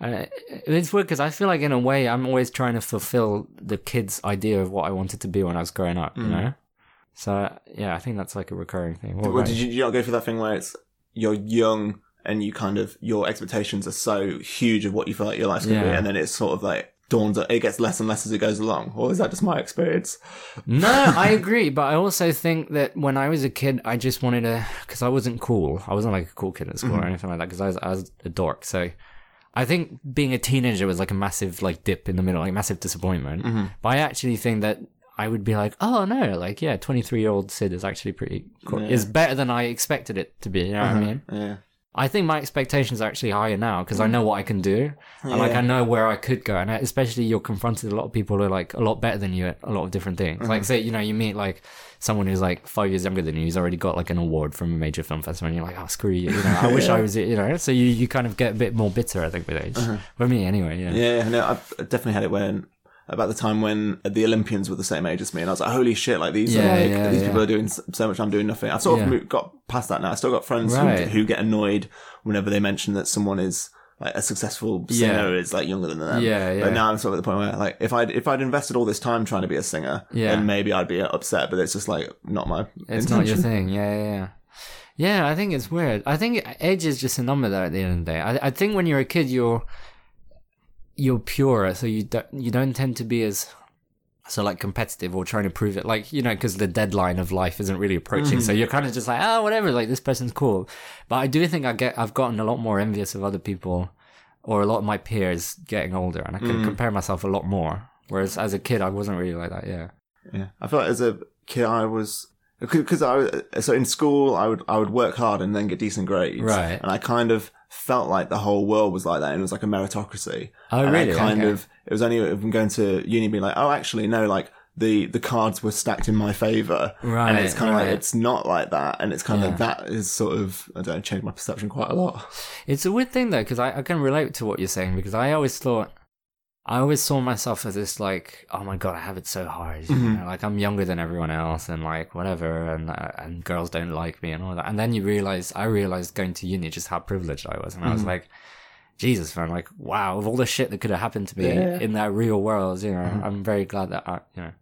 I, it's weird because I feel like in a way I'm always trying to fulfill the kid's idea of what I wanted to be when I was growing up. You know. So yeah, I think that's like a recurring thing. What Well, did you? you, not go through that thing where it's you're young and you kind of your expectations are so huge of what you feel like your life's gonna be, and then it's sort of like dawns. It gets less and less as it goes along, or is that just my experience? No, I <laughs> agree, but I also think that when I was a kid, I just wanted to, because I wasn't cool. I wasn't like a cool kid at school or mm-hmm. anything like that, because I was, I was a dork. So I think being a teenager was like a massive like dip in the middle, like massive disappointment. Mm-hmm. But I actually think that I would be like, oh no, like yeah, 23 year old Sid is actually pretty cool. Yeah. Is better than I expected it to be. You know what I uh-huh. mean? Yeah. I think my expectations are actually higher now because I hmm. know what I can do, and like I know where I could go, and especially you're confronted a lot of people who are like a lot better than you at a lot of different things. Like hmm. say you know you meet like someone who's like five years younger than you, who's already got like an award from a major film festival, and you're like, oh screw you, you know, I wish <laughs> I was, you know. So you you kind of get a bit more bitter, I think, with age. Uh-huh. For me, anyway, yeah. Yeah, no, I've definitely had it when about the time when the Olympians were the same age as me, and I was like, "Holy shit! Like these, Yeah, are like, yeah, these yeah. people are doing so much. I'm doing nothing." I've sort of got past that now. I still got friends Right. who, who get annoyed whenever they mention that someone is like a successful singer is like younger than them. Yeah, yeah. But now I'm sort of at the point where like if I'd if I'd invested all this time trying to be a singer, Yeah. then maybe I'd be upset. But it's just like not my. It's not your thing. Yeah, yeah, yeah. Yeah, I think it's weird. I think age is just a number though at the end of the day. I, I think when you're a kid you're you're purer, so you don't you don't tend to be as so like competitive or trying to prove it like you know because the deadline of life isn't really approaching so mm-hmm. you're kind of just like oh whatever like this person's cool. But i do think i get i've gotten a lot more envious of other people or a lot of my peers getting older and i can mm. compare myself a lot more whereas as a kid i wasn't really like that yeah. Yeah, I feel like as a kid I was because I was so in school I would I would work hard and then get decent grades, Right. And I kind of felt like the whole world was like that, and it was like a meritocracy. Oh, and really? Kind Okay. of it was only from going to uni being like, oh, actually no, like the the cards were stacked in my favor, Right, And it's kind of right. like it's not like that, and it's kind Yeah. of that is sort of I don't know, changed my perception quite a lot. It's a weird thing though, because I, I can relate to what you're saying because I always thought, I always saw myself as this like, oh my god, I have it so hard. You know, like I'm younger than everyone else and like whatever, and uh, and girls don't like me and all that. And then you realize, I realized going to uni just how privileged I was, and I was like. Jesus, man! Like, wow! Of all the shit that could have happened to me Yeah. in that real world, you know, I'm very glad that I, you know,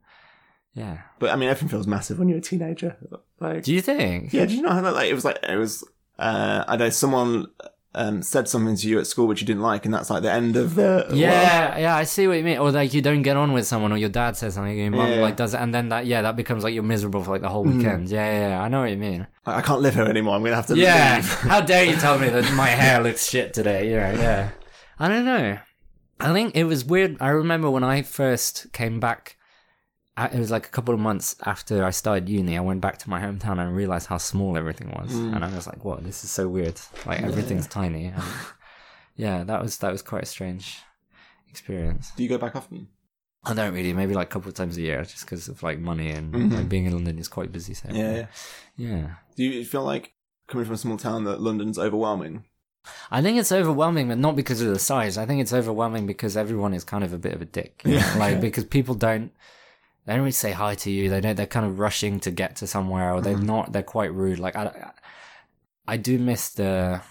yeah. But I mean, everything feels massive when you're a teenager. Like, Do you think? Yeah, did you know how that like it was like it was uh I know someone um said something to you at school which you didn't like and that's like the end of the Yeah, yeah, I see what you mean. Or like you don't get on with someone, or your dad says something, your mum Yeah. like does it, and then that yeah, that becomes like you're miserable for like the whole weekend. Yeah, yeah, yeah, I know what you mean. Like, I can't live here anymore. I'm gonna have to Yeah, leave. <laughs> how dare you tell me that my hair <laughs> looks shit today? Yeah, yeah. I don't know. I think it was weird. I remember when I first came back. It was like a couple of months after I started uni. I went back to my hometown and realized how small everything was, mm. and I was like, "What? This is so weird. Like everything's tiny." And yeah, that was that was quite a strange experience. Do you go back often? I don't really, maybe like a couple of times a year, just because of like money and like mm-hmm. being in London is quite busy. So Yeah, yeah. yeah. Do you feel like coming from a small town that London's overwhelming? I think it's overwhelming, but not because of the size. I think it's overwhelming because everyone is kind of a bit of a dick. know? Yeah. like <laughs> because people don't. They don't really say hi to you. They don't. They're kind of rushing to get to somewhere, or they're mm-hmm. not. They're quite rude. Like I, I do miss the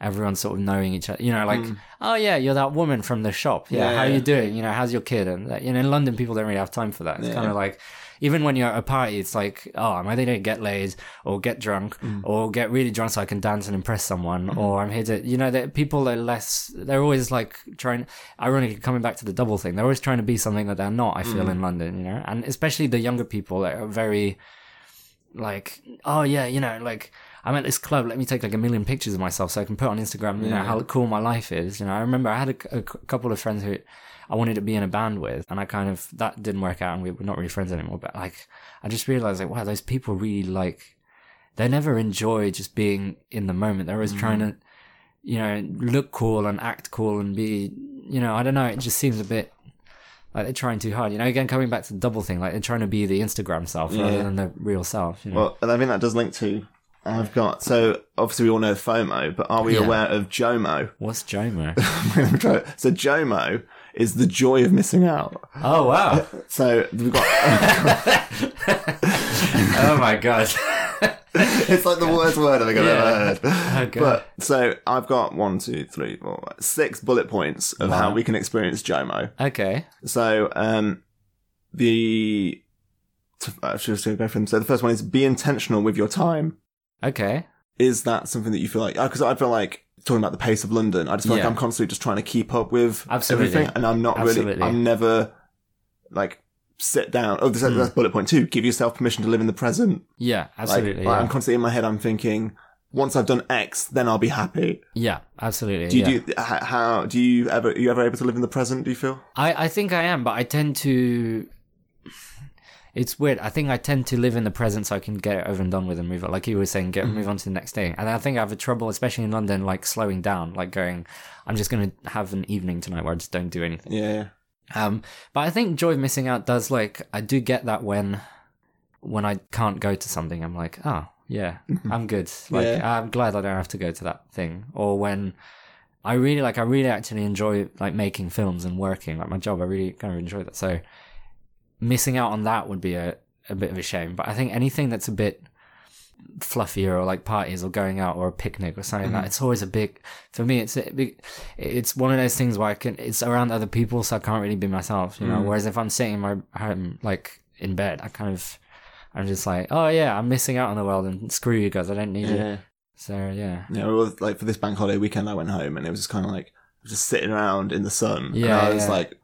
everyone sort of knowing each other. You know, like mm. oh yeah, you're that woman from the shop. Yeah, Yeah, how yeah. you doing? You know, how's your kid? And you know, in London, people don't really have time for that. It's Yeah. kind of like even when you're at a party, it's like oh, I'm either gonna get laid or get drunk Mm. or get really drunk so I can dance and impress someone, or I'm here to you know that people are less. They're always like trying. Ironically, coming back to the double thing, they're always trying to be something that they're not. I feel in London, you know, and especially the younger people that are very like, oh yeah, you know, like I'm at this club. Let me take like a million pictures of myself so I can put on Instagram. You know how cool my life is. You know, I remember I had a couple of friends who I wanted to be in a band with, and I kind of that didn't work out, and we were not really friends anymore. But like, I just realized like, wow, those people really like they never enjoy just being in the moment. They're always mm-hmm. trying to, you know, look cool and act cool and be, you know, I don't know. It just seems a bit. Like they're trying too hard, you know. Again, coming back to the double thing, like they're trying to be the Instagram self rather than the real self. You know? Well, and I think that does link to I've got so obviously we all know FOMO, but are we Yeah. aware of JOMO? What's Jomo? I'm gonna <laughs> try it. so JOMO is the joy of missing out. oh wow! So we've got <laughs> oh my god! <laughs> it's like the worst word I think I've ever heard. Oh, God. But so I've got one, two, three, four, six bullet points of how we can experience JOMO. okay, So um, the I should just go for them. So the first one is be intentional with your time. okay, Is that something that you feel like? Because I feel like talking about the pace of London, I just feel like I'm constantly just trying to keep up with Absolutely. everything, and I'm not really. I'm never like sit down. Oh, this, that's bullet point two. Give yourself permission to live in the present. yeah, absolutely, like, yeah. I'm constantly in my head. I'm thinking. Once I've done X, then I'll be happy. yeah, absolutely. Do you yeah. do how do you ever are you ever able to live in the present? Do you feel? I, I think I am, but I tend to. It's weird. I think I tend to live in the present so I can get it over and done with and move on. Like you were saying, get mm-hmm. move on to the next thing. And I think I have a trouble, especially in London, like slowing down, like going, I'm just gonna have an evening tonight where I just don't do anything. Yeah, yeah. Um, but I think joy of missing out does like I do get that when when I can't go to something, I'm like, oh yeah, mm-hmm. I'm good. Like Yeah. I'm glad I don't have to go to that thing. Or when I really like, I really actually enjoy like making films and working like my job. I really kind of enjoy that. So missing out on that would be a a bit of a shame. But I think anything that's a bit fluffier or like parties or going out or a picnic or something like that mm. it's always a big for me it's a big it's one of those things where i can it's around other people so i can't really be myself you know mm. whereas if i'm sitting in my home like in bed i kind of i'm just like oh yeah i'm missing out on the world and screw you guys i don't need it so yeah Yeah, well, like for this bank holiday weekend, I went home and it was just kind of like just sitting around in the sun. and Yeah, I was yeah. like,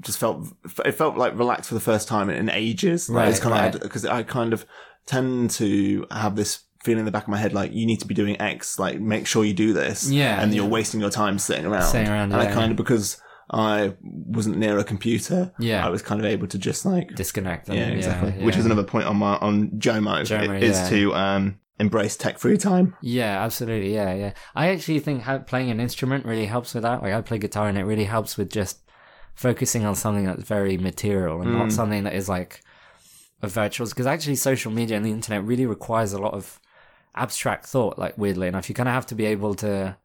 just felt it felt like relaxed for the first time in ages. Right, it's kind of because I kind of tend to have this feeling in the back of my head like you need to be doing X. Like make sure you do this. Yeah, and yeah. you're wasting your time sitting around. Sitting around, and I yeah, kind of because I wasn't near a computer. Yeah. I was kind of able to just like disconnect yeah, exactly. Which yeah. is another point on my on Jomo, Jomo, is yeah. to um embrace tech free time. Yeah, absolutely. Yeah, yeah. I actually think how, playing an instrument really helps with that. Like I play guitar and it really helps with just focusing on something that's very material and not mm. something that is like a virtual. Because actually, social media and the internet really requires a lot of abstract thought. Like weirdly enough, you kind of have to be able to.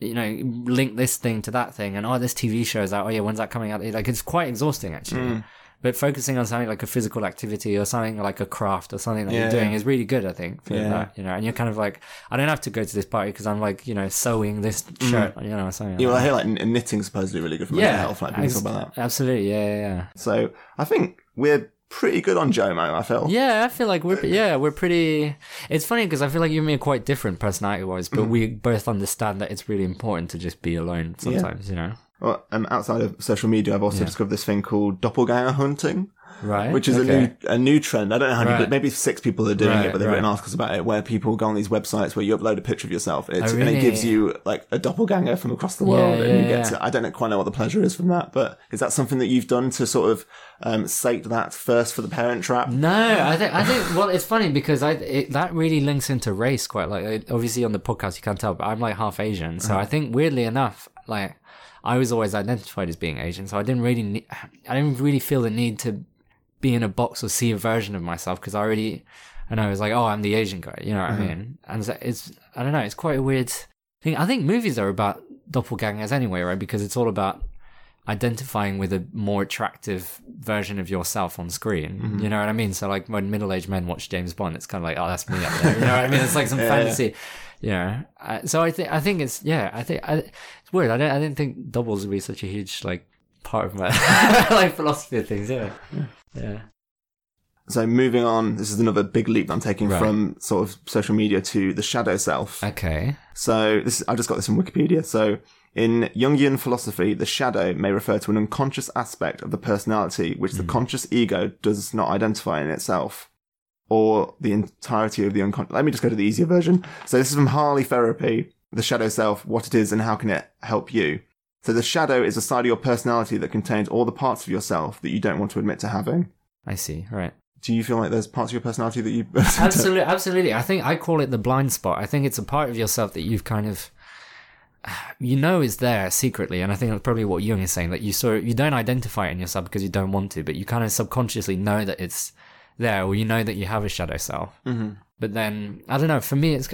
You know, link this thing to that thing, and oh, this TV show is out. Oh, yeah, when's that coming out? Like, it's quite exhausting actually. Mm. But focusing on something like a physical activity or something like a craft or something that Yeah, you're doing yeah. is really good, I think, for Yeah. that, you know, and you're kind of like, I don't have to go to this party because I'm like, you know, sewing this shirt, you know, something. Mm. Yeah, well, I hear like kn- knitting supposedly really good for mental health. Like people talk about that. Absolutely. Yeah, yeah, yeah. So I think we're pretty good on Jomo. I feel. Yeah, I feel like we're, yeah, we're pretty, it's funny because I feel like you and me are quite different personality wise, Mm. but we both understand that it's really important to just be alone sometimes, you know? Well, um, outside of social media, I've also Yeah. discovered this thing called doppelganger hunting, Right. which is a new a new trend. I don't know how many, Right. maybe six people are doing Right, it, but they've right. written articles about it where people go on these websites where you upload a picture of yourself and, it's, Oh, and it gives you like a doppelganger from across the Yeah, world, and yeah, you get yeah. to. I don't know, quite know what the pleasure is from that, but is that something that you've done to sort of um, sate that first for the parent trap? No, I think I think well, it's funny because I it, that really links into race quite like obviously on the podcast you can't tell, but I'm like half Asian, so I think weirdly enough, like I was always identified as being Asian, so I didn't really ne- I didn't really feel the need to be in a box or see a version of myself because I already and I was like, oh, I'm the Asian guy, you know what I mm-hmm. mean? And so it's I don't know, it's quite a weird thing. I think movies are about doppelgangers anyway, right? Because it's all about identifying with a more attractive version of yourself on screen. Mm-hmm. You know what I mean? So like when middle-aged men watch James Bond, it's kind of like, oh, that's me up there. You know what I mean? It's like some <laughs> fantasy. You know, I, so I think I think it's yeah. I think I, it's weird. I didn't I didn't think doubles would be such a huge like part of my <laughs> <laughs> like philosophy of things. Yeah, yeah. So moving on, this is another big leap I'm taking Right. from sort of social media to the shadow self. Okay. So this I just got this from Wikipedia. So in Jungian philosophy, the shadow may refer to an unconscious aspect of the personality which the hmm. conscious ego does not identify in itself, or the entirety of the unconscious. Let me just go to the easier version. So this is from Harley Therapy, the shadow self, what it is and how can it help you. So the shadow is a side of your personality that contains all the parts of yourself that you don't want to admit to having. I see. Right. Do you feel like there's parts of your personality that you <laughs> absolutely absolutely i think i call it the blind spot i think it's a part of yourself that you've kind of <sighs> you know is there secretly and i think that's probably what jung is saying that you sort of you don't identify it in yourself because you don't want to but you kind of subconsciously know that it's there or you know that you have a shadow self Mm-hmm. but then i don't know for me it's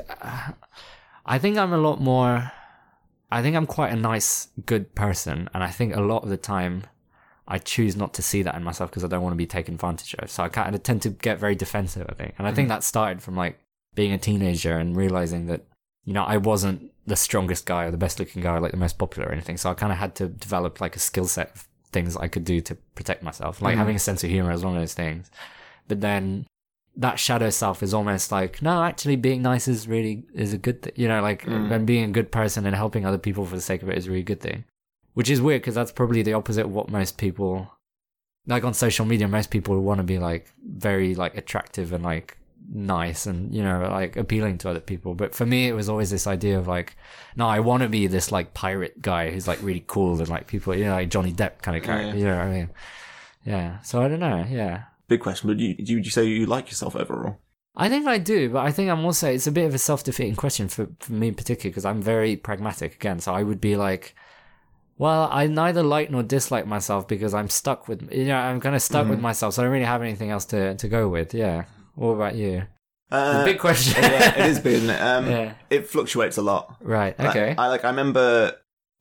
i think i'm a lot more i think i'm quite a nice good person and i think a lot of the time I choose not to see that in myself because I don't want to be taken advantage of. So I kind of tend to get very defensive, I think. And I think mm-hmm. that started from like being a teenager and realizing that, you know, I wasn't the strongest guy or the best looking guy or like the most popular or anything. So I kind of had to develop like a skill set of things I could do to protect myself, like mm-hmm. having a sense of humor as one of those things. But then that shadow self is almost like, no, actually being nice is really, is a good thing. You know, like, mm. and being a good person and helping other people for the sake of it is a really good thing which is weird because that's probably the opposite of what most people like on social media most people want to be like very like attractive and like nice and you know like appealing to other people but for me it was always this idea of like no i want to be this like pirate guy who's like really cool and like people you know like johnny depp kind of character yeah. you know what i mean yeah so i don't know yeah big question, but you, do you say you like yourself overall? I think I do, but I think I'm also, it's a bit of a self defeating question for, for me in particular because I'm very pragmatic again. So I would be like, well, I neither like nor dislike myself because I'm stuck with, you know, I'm kind of stuck with myself. So I don't really have anything else to, to go with. Yeah. What about you? Uh, big question. yeah, it is big, isn't it? <laughs> Um, Yeah. It fluctuates a lot. Right. Like, Okay. I like. I remember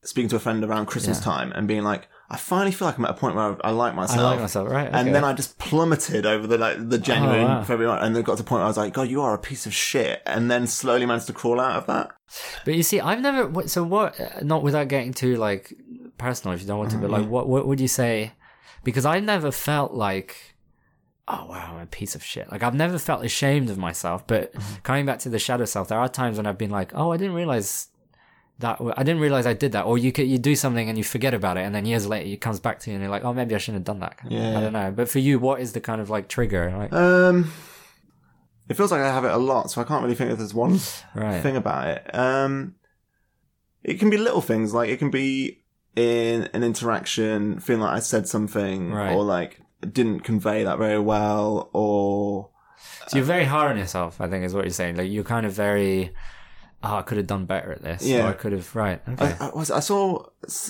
speaking to a friend around Christmas Yeah. time and being like, I finally feel like I'm at a point where I, I like myself. I like myself. Right. Okay. And then I just plummeted over the like the January, Oh, wow. February, and then got to the point where I was like, God, you are a piece of shit. And then slowly managed to crawl out of that. But you see, I've never. So what? uh, Not without getting too like personal, if you don't want to. But Mm-hmm. like, what what would you say? Because I never felt like, oh wow, I'm a piece of shit. Like I've never felt ashamed of myself. But Mm-hmm. coming back to the shadow self, there are times when I've been like, oh, I didn't realize that. I didn't realize I did that. Or you could you do something and you forget about it, and then years later it comes back to you, and you're like, oh, maybe I shouldn't have done that. Yeah. I don't know. But for you, what is the kind of like trigger? Like, Um, it feels like I have it a lot, so I can't really think if there's one right. thing about it. Um, it can be little things, like it can be in an interaction, feeling like I said something, Right. or like didn't convey that very well, or So you're very hard on yourself, I think is what you're saying. Like you're kind of very, oh, I could have done better at this. Yeah. Or I could have, right. Okay. I, I, was, I saw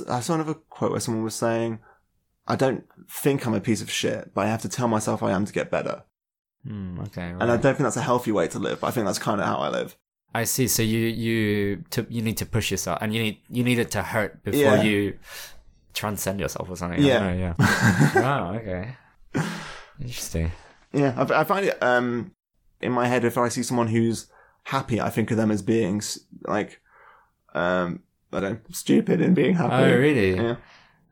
I saw another quote where someone was saying, "I don't think I'm a piece of shit, but I have to tell myself I am to get better." Hmm, okay. And I don't think that's a healthy way to live. But I think that's kind of how I live. I see. So you, you, to, you need to push yourself and you need, you need it to hurt before Yeah. you transcend yourself or something. Yeah. I don't know, yeah. <laughs> wow. Okay. Interesting. Yeah, I, I find it um in my head if I see someone who's happy, I think of them as being like um I don't know, stupid in being happy. Oh, really? Yeah.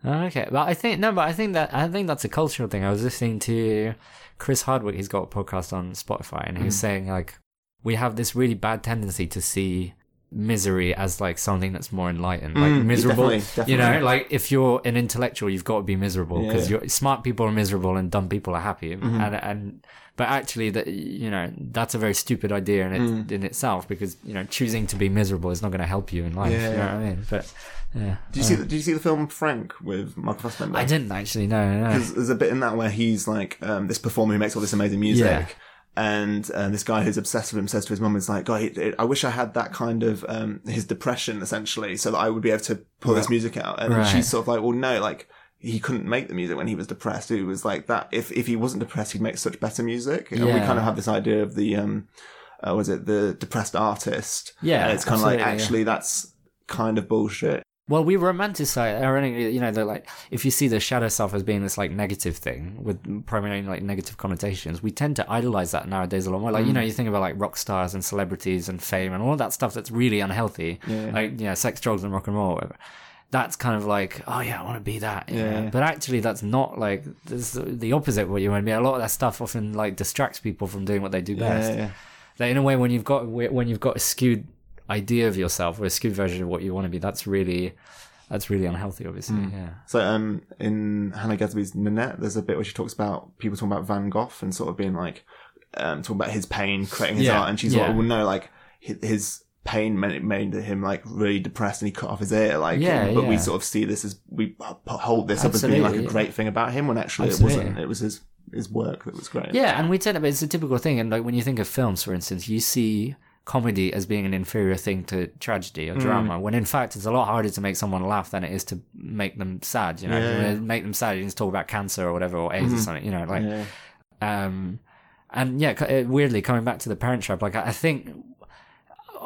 Oh, Okay, but I think no, but I think that I think that's a cultural thing. I was listening to Chris Hardwick. He's got a podcast on Spotify, and he Mm. saying like we have this really bad tendency to see misery as like something that's more enlightened, like Mm, miserable. definitely, You know, like if you're an intellectual, you've got to be miserable because Yeah. you're smart people are miserable and dumb people are happy. Mm-hmm. And and but actually, that you know that's a very stupid idea in it, Mm. in itself because you know choosing to be miserable is not going to help you in life. Yeah. You know what I mean? But yeah. Did you see the, did you see the film Frank with Michael Fassbender? I didn't actually. No, no. no. There's, there's a bit in that where he's like um, this performer who makes all this amazing music. Yeah. And uh, this guy who's obsessed with him says to his mum, "It's like, God, it- I wish I had that kind of um, his depression, essentially, so that I would be able to pull this music out." And Right. she's sort of like, "Well, no, like he couldn't make the music when he was depressed. It was like that. If if he wasn't depressed, he'd make such better music." And we kind of have this idea of the um, uh, was it the depressed artist? Yeah, and it's kind of like absolutely, yeah. actually that's kind of bullshit. Well, we romanticize, ironically, you know, they're like, if you see the shadow self as being this like negative thing with primarily like negative connotations, we tend to idolize that nowadays a lot more. Like, Mm. you know, you think about like rock stars and celebrities and fame and all that stuff that's really unhealthy, Yeah. like, you know, sex, drugs, and rock and roll. Whatever. That's kind of like, oh yeah, I want to be that. Yeah. know? But actually, that's not like, the opposite of what you want to be. A lot of that stuff often like distracts people from doing what they do best. Yeah, yeah. That in a way, when you've got when you've got a skewed idea of yourself or a skewed version of what you want to be, that's really that's really unhealthy. Obviously, Mm. yeah. So um, in Hannah Gadsby's Nanette, there's a bit where she talks about people talking about Van Gogh and sort of being like, um, talking about his pain creating his Yeah, art, and she's yeah. like, well, no, like his pain made, made him like really depressed, and he cut off his ear. Like, Yeah, but we sort of see this as we hold this up as being like Absolutely, a yeah. great thing about him, when actually it wasn't. It was his his work that was great. Yeah, and we tend to, but it's a typical thing. And like when you think of films, for instance, you see comedy as being an inferior thing to tragedy Mm. or drama, when in fact it's a lot harder to make someone laugh than it is to make them sad. You know, Yeah. Mm-hmm. You make them sad, you just talk about cancer or whatever or AIDS or something. You know, like Yeah. um, and yeah, weirdly coming back to the Parent Trap, like I think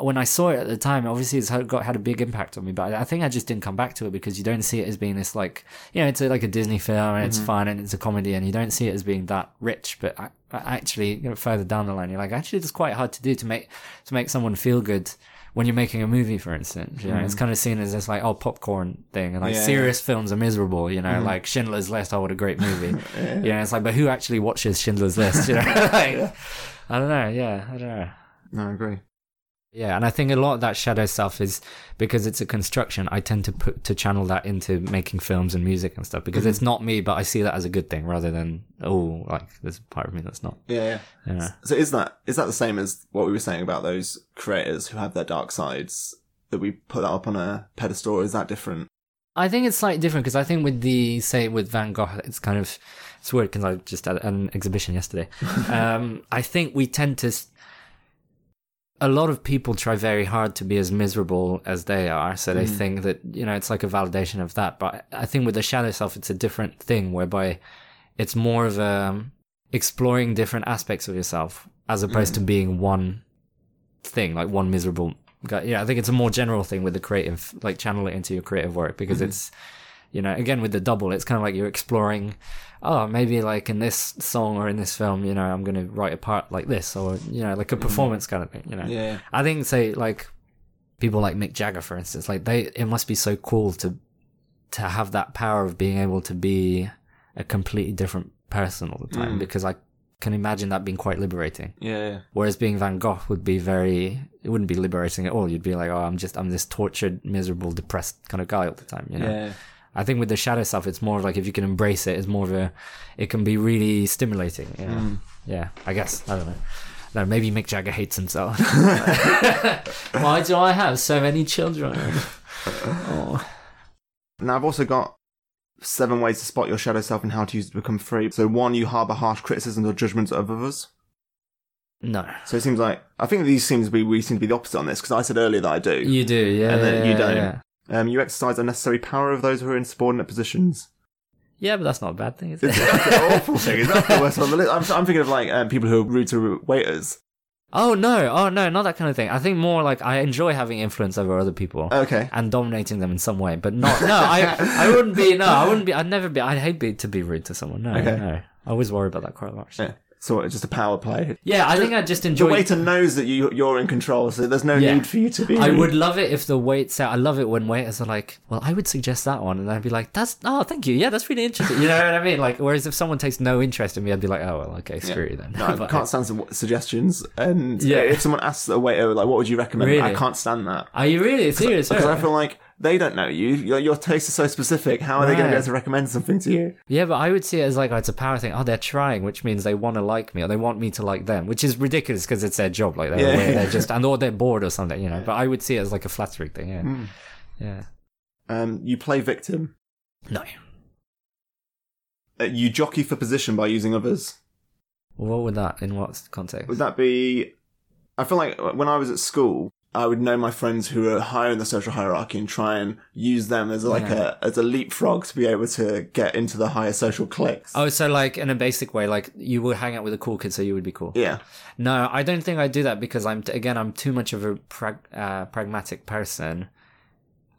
when I saw it at the time, obviously it's had, got had a big impact on me, but I think I just didn't come back to it because you don't see it as being this like you know it's a, like a Disney film and it's fun and it's a comedy and you don't see it as being that rich. But I actually, you know, further down the line, you're like actually it's quite hard to do to make to make someone feel good. When you're making a movie, for instance, you know, it's mm. kind of seen as this like oh popcorn thing, and like Yeah, serious films are miserable, you know, mm. like Schindler's List. Oh, what a great movie! <laughs> You know, it's like, but who actually watches Schindler's List? You know, <laughs> like, I don't know. Yeah, I don't know. No, I agree. Yeah, and I think a lot of that shadow stuff is because it's a construction. I tend to put to channel that into making films and music and stuff because it's not me, but I see that as a good thing rather than oh, like there's a part of me that's not. Yeah, yeah. Yeah. So is that is that the same as what we were saying about those creators who have their dark sides that we put that up on a pedestal? Or is that different? I think it's slightly different because I think with the say with Van Gogh, it's kind of it's weird because I just had an exhibition yesterday. <laughs> um, I think we tend to. A lot of people try very hard to be as miserable as they are, so they mm. think that you know it's like a validation of that. But I think with the shadow self, it's a different thing whereby it's more of a exploring different aspects of yourself as opposed to mm. being one thing, like one miserable guy. Yeah, I think it's a more general thing with the creative, like channel it into your creative work because mm-hmm. it's, you know, again with the double, it's kind of like you're exploring. Oh, maybe like in this song or in this film, you know, I'm going to write a part like this, or you know, like a mm-hmm. performance kind of thing. You know, Yeah. I think say like people like Mick Jagger, for instance, like they, it must be so cool to to have that power of being able to be a completely different person all the time mm. because I can imagine that being quite liberating. Yeah. Whereas being Van Gogh would be very, it wouldn't be liberating at all. You'd be like, oh, I'm just, I'm this tortured, miserable, depressed kind of guy all the time, you know? Yeah. I think with the shadow stuff, it's more of like if you can embrace it, it's more of a, it can be really stimulating. You know? Hmm. Yeah, I guess. I don't know. No, maybe Mick Jagger hates himself. <laughs> Why do I have so many children? oh. <laughs> Now I've also got seven ways to spot your shadow self and how to use it to become free. So one, you harbour harsh criticisms or judgments of others. No. So it seems like I think these seem to be we seem to be the opposite on this because I said earlier that I do. You do, yeah. And then you don't. Yeah. Um, you exercise unnecessary power of those who are in subordinate positions. Yeah, but that's not a bad thing, is It's it? that's an awful thing. Is that the worst on the list? I'm, I'm thinking of like um, people who are rude to waiters. oh, no. Oh, no, not that kind of thing. I think more like I enjoy having influence over other people. Okay. and dominating them in some way, but not. No, I I wouldn't be. No, I wouldn't be. I'd never be. I'd hate be, to be rude to someone. No, Okay. no. I always worry about that quite much. Yeah. So it's just a power play. Yeah, I think I just enjoy The waiter knows that you you're in control, so there's no Yeah. need for you to be. I would love it if the waits out. I love it when waiters are like, "Well, I would suggest that one," and I'd be like, "That's oh, thank you. Yeah, that's really interesting." You know what I mean? Like, whereas if someone takes no interest in me, I'd be like, "Oh well, okay, screw you then." No, I <laughs> can't stand some suggestions. And Yeah. if someone asks a waiter, like, what would you recommend? I can't stand that. Are you really serious? Because I feel like they don't know you. Your, your taste is so specific. How are they going to be able to recommend something to you? Yeah, but I would see it as like oh, it's a power thing. Oh, they're trying, which means they want to like me or they want me to like them, which is ridiculous because it's their job. Like they're, Yeah. aware, they're just <laughs> and or they're bored or something, you know. But I would see it as like a flattering thing. Yeah, Hmm. yeah. Um, you play victim. No. Uh, you jockey for position by using others. What would that in what context? Would that be? I feel like when I was at school, I would know my friends who are higher in the social hierarchy and try and use them as like a as a leapfrog to be able to get into the higher social cliques. Oh, so like in a basic way, like you would hang out with a cool kid, so you would be cool. Yeah. No, I don't think I'd do that because I'm again I'm too much of a prag- uh, pragmatic person.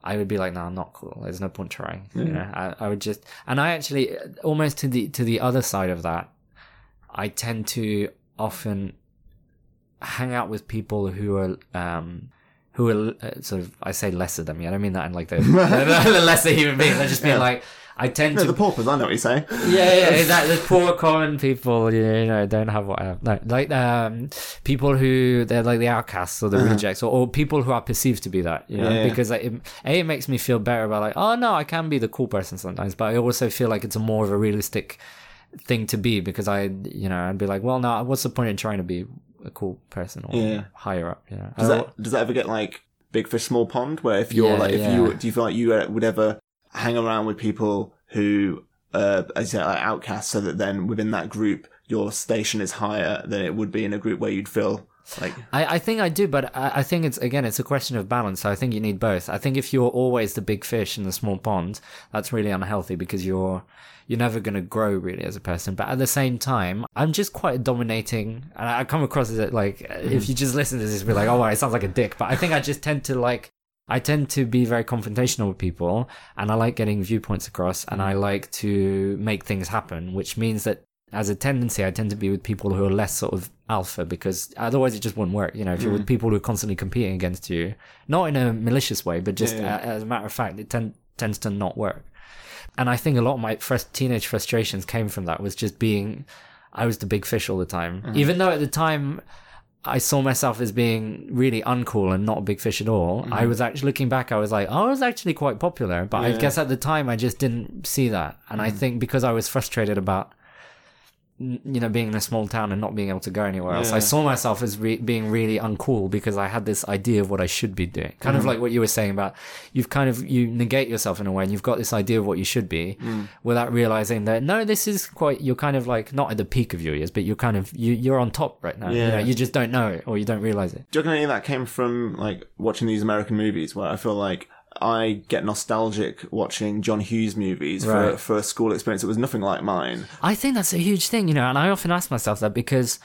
I would be like, no, I'm not cool. There's no point trying. You know, I, I would just, and I actually almost to the to the other side of that. I tend to often hang out with people who are um who are uh, sort of I say lesser than me. I don't mean that in like the, <laughs> the, the lesser human beings. I just mean Yeah. like I tend No, to the paupers. I know what you're saying. yeah, yeah, exactly. The <laughs> poor common people, you know, don't have what I have. No, like um, people who they're like the outcasts or the rejects, or, or people who are perceived to be that. You know, Uh-huh. Yeah, yeah. because like, it, a it makes me feel better about like, oh no, I can be the cool person sometimes, but I also feel like it's a more of a realistic thing to be because I, you know, I'd be like, well, no, what's the point in trying to be a cool person or Yeah. higher up? Know, Does that does that ever get like big fish small pond? Where if you're Yeah, like if yeah. you do you feel like you uh, would ever hang around with people who uh as you say like outcasts, so that then within that group your station is higher than it would be in a group where you'd feel like I, I think I do, but I, I think it's again it's a question of balance. So I think you need both. I think if you're always the big fish in the small pond, that's really unhealthy because you're you're never going to grow really as a person. But at the same time, I'm just quite dominating, and I come across as like mm. if you just listen to this, be like, oh, well, it sounds like a dick. But I think I just tend to like. I tend to be very confrontational with people and I like getting viewpoints across and I mm. like to make things happen, which means that as a tendency, I tend to be with people who are less sort of alpha because otherwise it just wouldn't work. You know, if you're with mm. people who are constantly competing against you, not in a malicious way, but just Yeah, a- as a matter of fact, it ten- tends to not work. And I think a lot of my first teenage frustrations came from that was just being, I was the big fish all the time. Mm-hmm. Even though at the time I saw myself as being really uncool and not a big fish at all, I mm-hmm. was actually looking back, I was like, oh, I was actually quite popular. But I guess at the time I just didn't see that. And I mm-hmm. think because I was frustrated about you know, being in a small town and not being able to go anywhere else. Yeah. I saw myself as re- being really uncool because I had this idea of what I should be doing. Kind Mm. of like what you were saying about you've kind of you negate yourself in a way, and you've got this idea of what you should be Mm. without realizing that no, this is quite. You're kind of like not at the peak of your years, but you're kind of you you're on top right now. You Yeah. know, you just don't know it or you don't realize it. Do you reckon any of that came from like watching these American movies where I feel like I get nostalgic watching John Hughes movies for, Right. for a school experience that was nothing like mine. I think that's a huge thing, you know, and I often ask myself that because,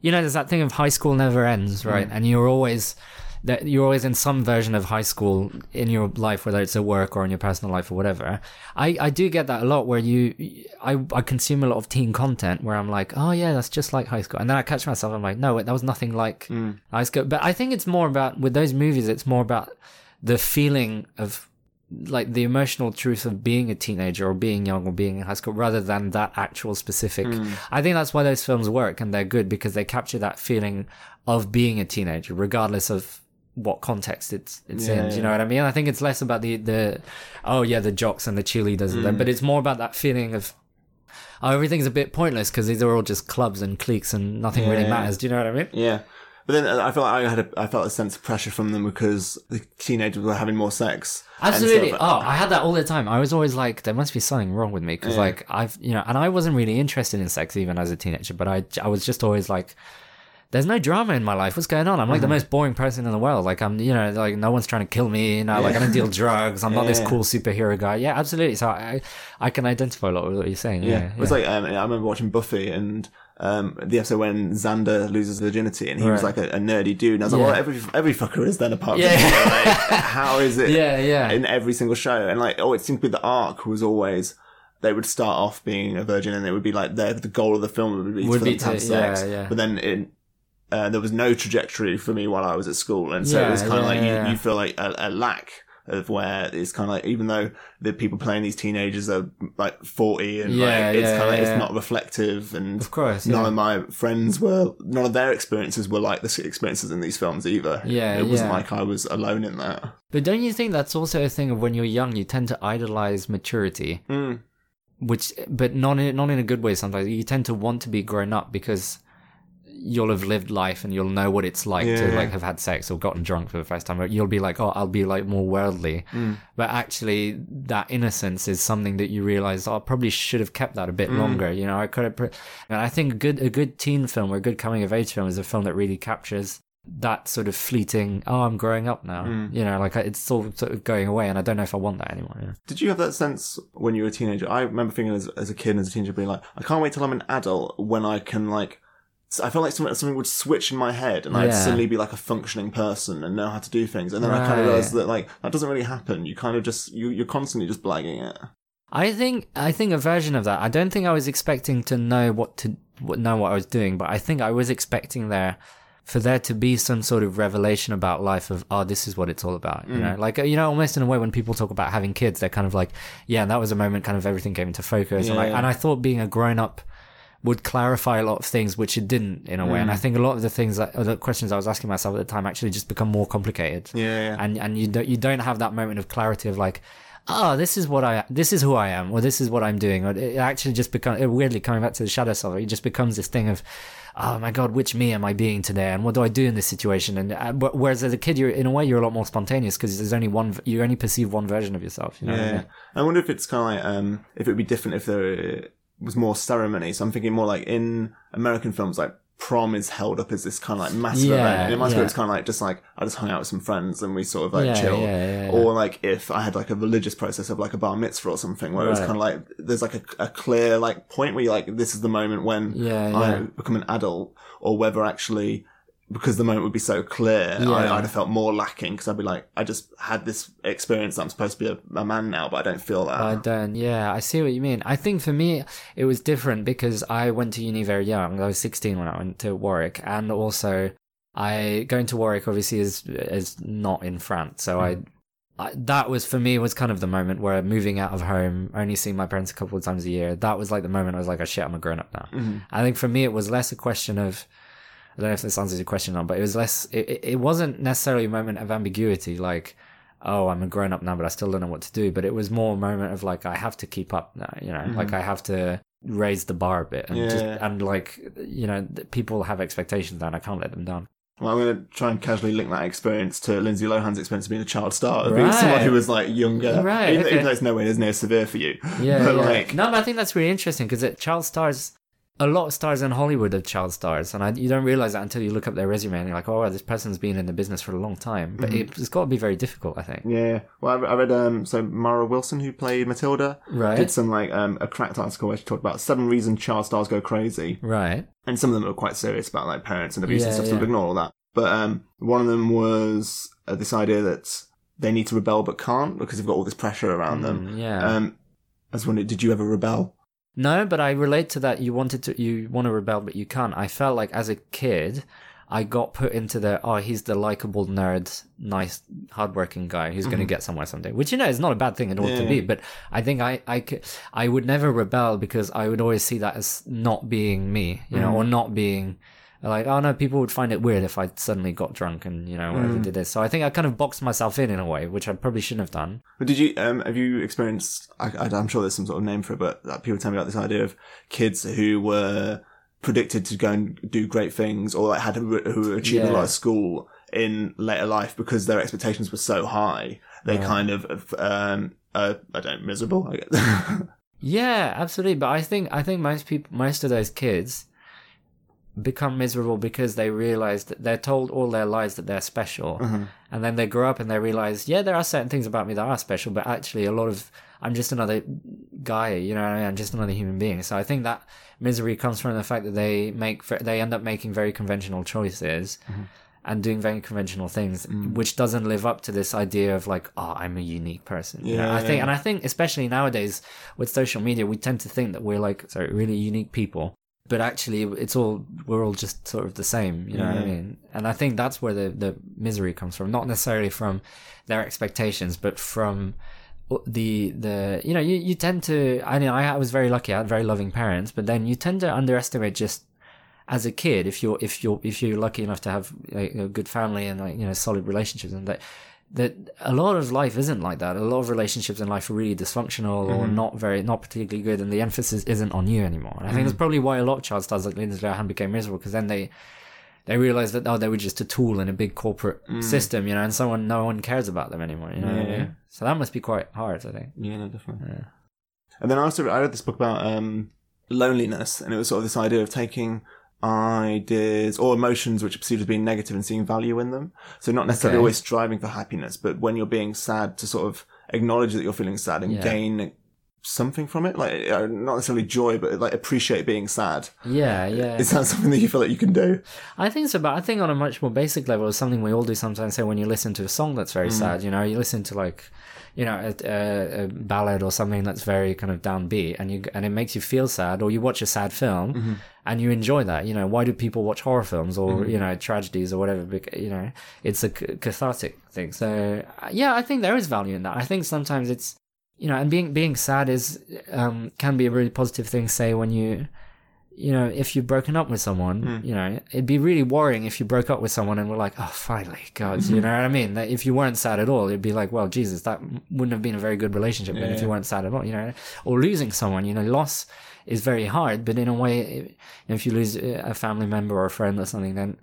you know, there's that thing of high school never ends, right? Mm. And you're always that you're always in some version of high school in your life, whether it's at work or in your personal life or whatever. I, I do get that a lot where you, I, I consume a lot of teen content where I'm like, oh yeah, that's just like high school. And then I catch myself, I'm like, no, that was nothing like mm. high school. But I think it's more about, with those movies, it's more about the feeling of like the emotional truth of being a teenager or being young or being in high school rather than that actual specific. Hmm. I think that's why those films work and they're good because they capture that feeling of being a teenager regardless of what context it's it's in Yeah, do you know what i mean? I think it's less about the the oh yeah the jocks and the cheerleaders and them hmm. but it's more about that feeling of oh everything's a bit pointless because these are all just clubs and cliques and nothing really Yeah. matters do you know what i mean? Yeah. But then uh, I felt like I had a, I felt a sense of pressure from them because the teenagers were having more sex. Absolutely. sort Oh, I had that all the time. I was always like, there must be something wrong with me because, Yeah. like, I've, you know, and I wasn't really interested in sex even as a teenager, but I, I was just always like, there's no drama in my life. What's going on? I'm like Mm-hmm. the most boring person in the world. Like, I'm, you know, like no one's trying to kill me. You know, like I don't deal drugs. I'm <laughs> not this Yeah. cool superhero guy. Yeah, absolutely. So I, I can identify a lot with what you're saying. Yeah. Yeah, it was like um, I remember watching Buffy and um, the episode when Xander loses virginity and he was like a, a nerdy dude. And I was like, well, every every fucker is then apart Yeah. from. <laughs> Like, how is it? Yeah, yeah. In every single show, and like, oh, it seemed to be the arc was always. They would start off being a virgin, and it would be like their the goal of the film would be Would for be them to have sex. yeah, yeah. But then it, uh, there was no trajectory for me while I was at school, and so Yeah, it was kind of yeah, like yeah. you, you feel like a, a lack of where it's kind of like even though the people playing these teenagers are like 40 and Yeah, like it's yeah, kind of yeah. it's not reflective and Of course, none of my friends were none of their experiences were like the experiences in these films either Yeah, it wasn't like i was alone in that But don't you think that's also a thing of when you're young, you tend to idolize maturity? Mm. which but not in not in a good way sometimes you tend to want to be grown up because you'll have lived life and you'll know what it's like to Yeah. like have had sex or gotten drunk for the first time. You'll be like oh i'll be like more worldly. Mm. but actually that innocence is something that you realize oh, i probably should have kept that a bit longer you know? I could have put and i think a good a good teen film or a good coming of age film is a film that really captures that sort of fleeting oh i'm growing up now you know? Like it's all sort of going away and i don't know if i want that anymore did you have that sense when you were a teenager? I remember thinking as, as a kid and as a teenager being like i can't wait till i'm an adult when i can like I felt like something, something would switch in my head and I'd Yeah. suddenly be like a functioning person and know how to do things. And then I kind of Right. realized that like that doesn't really happen. You kind of just you you're constantly just blagging it. I think I think a version of that. I don't think I was expecting to know what to what, know what I was doing, but I think I was expecting there for there to be some sort of revelation about life of oh this is what it's all about you know like uh, you know almost in a way when people talk about having kids they're kind of like yeah that was a moment kind of everything came into focus and, like, Yeah. and I thought being a grown up would clarify a lot of things which it didn't in a way. And I think a lot of the things that the questions I was asking myself at the time actually just become more complicated. Yeah, yeah. and and you don't you don't have that moment of clarity of like oh this is what i this is who i am or this is what i'm doing. Or it actually just becomes weirdly coming back to the shadow self it just becomes this thing of oh my god which me am i being today? And what do i do in this situation? And uh, whereas as a kid you're in a way you're a lot more spontaneous because there's only one you only perceive one version of yourself you know what I Yeah, mean? I wonder if it's kind of like um, if it would be different if there was more ceremony. So I'm thinking more like in American films, like prom is held up as this kind of like massive Yeah, event. And in my school, yeah. it's kind of like just like I just hung out with some friends and we sort of like Yeah, chill. Or like if I had like a religious process of like a bar mitzvah or something, where it was kind of like there's like a, a clear like point where you're like this is the moment when Yeah, I become an adult, or whether actually. Because the moment would be so clear, Yeah. I, I'd have felt more lacking because I'd be like, I just had this experience that I'm supposed to be a, a man now, but I don't feel that. I don't. Yeah, I see what you mean. I think for me, it was different because I went to uni very young. I was 16 when I went to Warwick, and also I going to Warwick obviously is is not in France, so I. I, that was for me was kind of the moment where moving out of home, only seeing my parents a couple of times a year. That was like the moment I was like, "Oh shit, I'm a grown up now." Mm-hmm. I think for me it was less a question of I don't know if this answers your question or not, but it was less. It, it- wasn't necessarily a moment of ambiguity, like, oh, I'm a grown up now, but I still don't know what to do. But it was more a moment of like, I have to keep up now. You know, mm-hmm. like I have to. raise the bar a bit and just, and like you know people have expectations and I can't let them down. Well, I'm going to try and casually link that experience to Lindsay Lohan's experience of being a child star, of being someone who was like younger, Right, even, okay. even though it's nowhere near as severe for you. Yeah, <laughs> but yeah. like, no, but I think that's really interesting because child stars, a lot of stars in Hollywood are child stars, and I, you don't realize that until you look up their resume and you're like, oh, this person's been in the business for a long time. But Mm-hmm. it, it's got to be very difficult, I think. yeah. Well, I, I read um, so Mara Wilson, who played Matilda, Right. did some like um, a cracked article where she talked about seven reasons child stars go crazy, Right. and some of them are quite serious about like parents and abuse and stuff. So yeah. ignore all that. But um, one of them was uh, this idea that they need to rebel but can't because they've got all this pressure around them. Mm, yeah. Um, I was wondering, did you ever rebel? No, but I relate to that. You wanted to, you want to rebel, but you can't. I felt like as a kid, I got put into the oh, he's the likable nerd, nice, hardworking guy who's going to get somewhere someday. Which you know is not a bad thing at all to Mm-hmm. Yeah. be. But I think I would never rebel because I would always see that as not being me, you know, or Mm-hmm. not being. Like oh no, people would find it weird if I suddenly got drunk and you know Mm. did this. So I think I kind of boxed myself in in a way, which I probably shouldn't have done. But did you um have you experienced? I, I'm sure there's some sort of name for it, but uh, people tell me about this idea of kids who were predicted to go and do great things, or like had who achieved achieving a lot Yeah. at school in later life because their expectations were so high. They kind of um uh, I don't know, miserable. I guess. <laughs> Yeah, absolutely. But I think I think most people, most of those kids, become miserable because they realize that they're told all their lives that they're special, mm-hmm. and then they grow up and they realize, yeah, there are certain things about me that are special, but actually, a lot of I'm just another guy. You know, what I mean? I'm just another human being. So I think that misery comes from the fact that they make they end up making very conventional choices. Mm-hmm. And doing very conventional things, mm. which doesn't live up to this idea of like, oh, I'm a unique person. You know, Yeah, I think, yeah. and I think especially nowadays with social media, we tend to think that we're like sorry, really unique people, but actually it's all we're all just sort of the same. You know what I mean? And I think that's where the the misery comes from, not necessarily from their expectations, but from the the you know you, you tend to I mean I was very lucky I had very loving parents but then you tend to underestimate just as a kid if you're if you're if you're lucky enough to have like, a good family and like you know solid relationships and that that a lot of life isn't like that. A lot of relationships in life are really dysfunctional or mm-hmm. not very not particularly good and the emphasis isn't on you anymore. And I think that's mm-hmm. probably why a lot of child stars like Lindsay Lohan became miserable because then they they realized that oh they were just a tool in a big corporate mm. system you know and someone no one cares about them anymore you know I Yeah. so that must be quite hard I think. Yeah, no, definitely. Yeah. And then I also I read this book about um, loneliness, and it was sort of this idea of taking ideas or emotions which are perceived as being negative and seeing value in them. So not necessarily Okay. always striving for happiness, but when you're being sad, to sort of acknowledge that you're feeling sad and Yeah. gain something from it, like uh, not necessarily joy, but like appreciate being sad. yeah yeah Is that something that you feel like you can do? I think so, but I think on a much more basic level, it's something we all do sometimes. Say when you listen to a song that's very sad, you know, you listen to like, you know, a, a, a ballad or something that's very kind of downbeat, and you and it makes you feel sad, or you watch a sad film and you enjoy that. You know, why do people watch horror films or you know tragedies or whatever? Bec- You know, it's a c- cathartic thing. So uh, yeah, I think there is value in that. I think sometimes it's you know, and being being sad is um, can be a really positive thing. Say when you you know, if you've broken up with someone, you know, it'd be really worrying if you broke up with someone and were like, oh, finally, God, you <laughs> know what I mean? That if you weren't sad at all, it'd be like, well, Jesus, that wouldn't have been a very good relationship then if you weren't sad at all, you know? Or losing someone, you know, loss is very hard, but in a way, if you lose a family member or a friend or something, then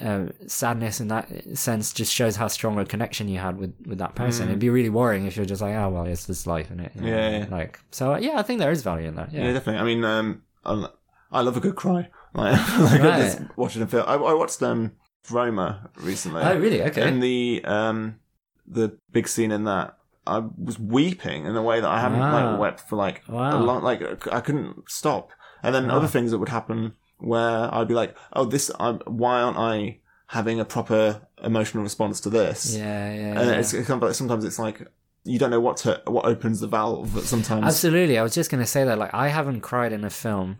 uh, sadness in that sense just shows how strong a connection you had with, with that person. It'd be really worrying if you're just like, oh, well, it's this life, is it? You know, Yeah, yeah. Like, so, yeah, I think there is value in that. Yeah, Yeah. definitely. I mean, um, I, I love a good cry. <laughs> Like, <laughs> like Right. just watching a film. I, I watched um, Roma recently. Oh, really? Okay. And the um the big scene in that, I was weeping in a way that I haven't Wow. like wept for like a long like I couldn't stop. And then other things that would happen where I'd be like, oh, this, I'm, why aren't I having a proper emotional response to this? Yeah, yeah. And yeah. it's, it's kind of like sometimes it's like you don't know what to what opens the valve. But sometimes Absolutely. I was just going to say that. Like, I haven't cried in a film.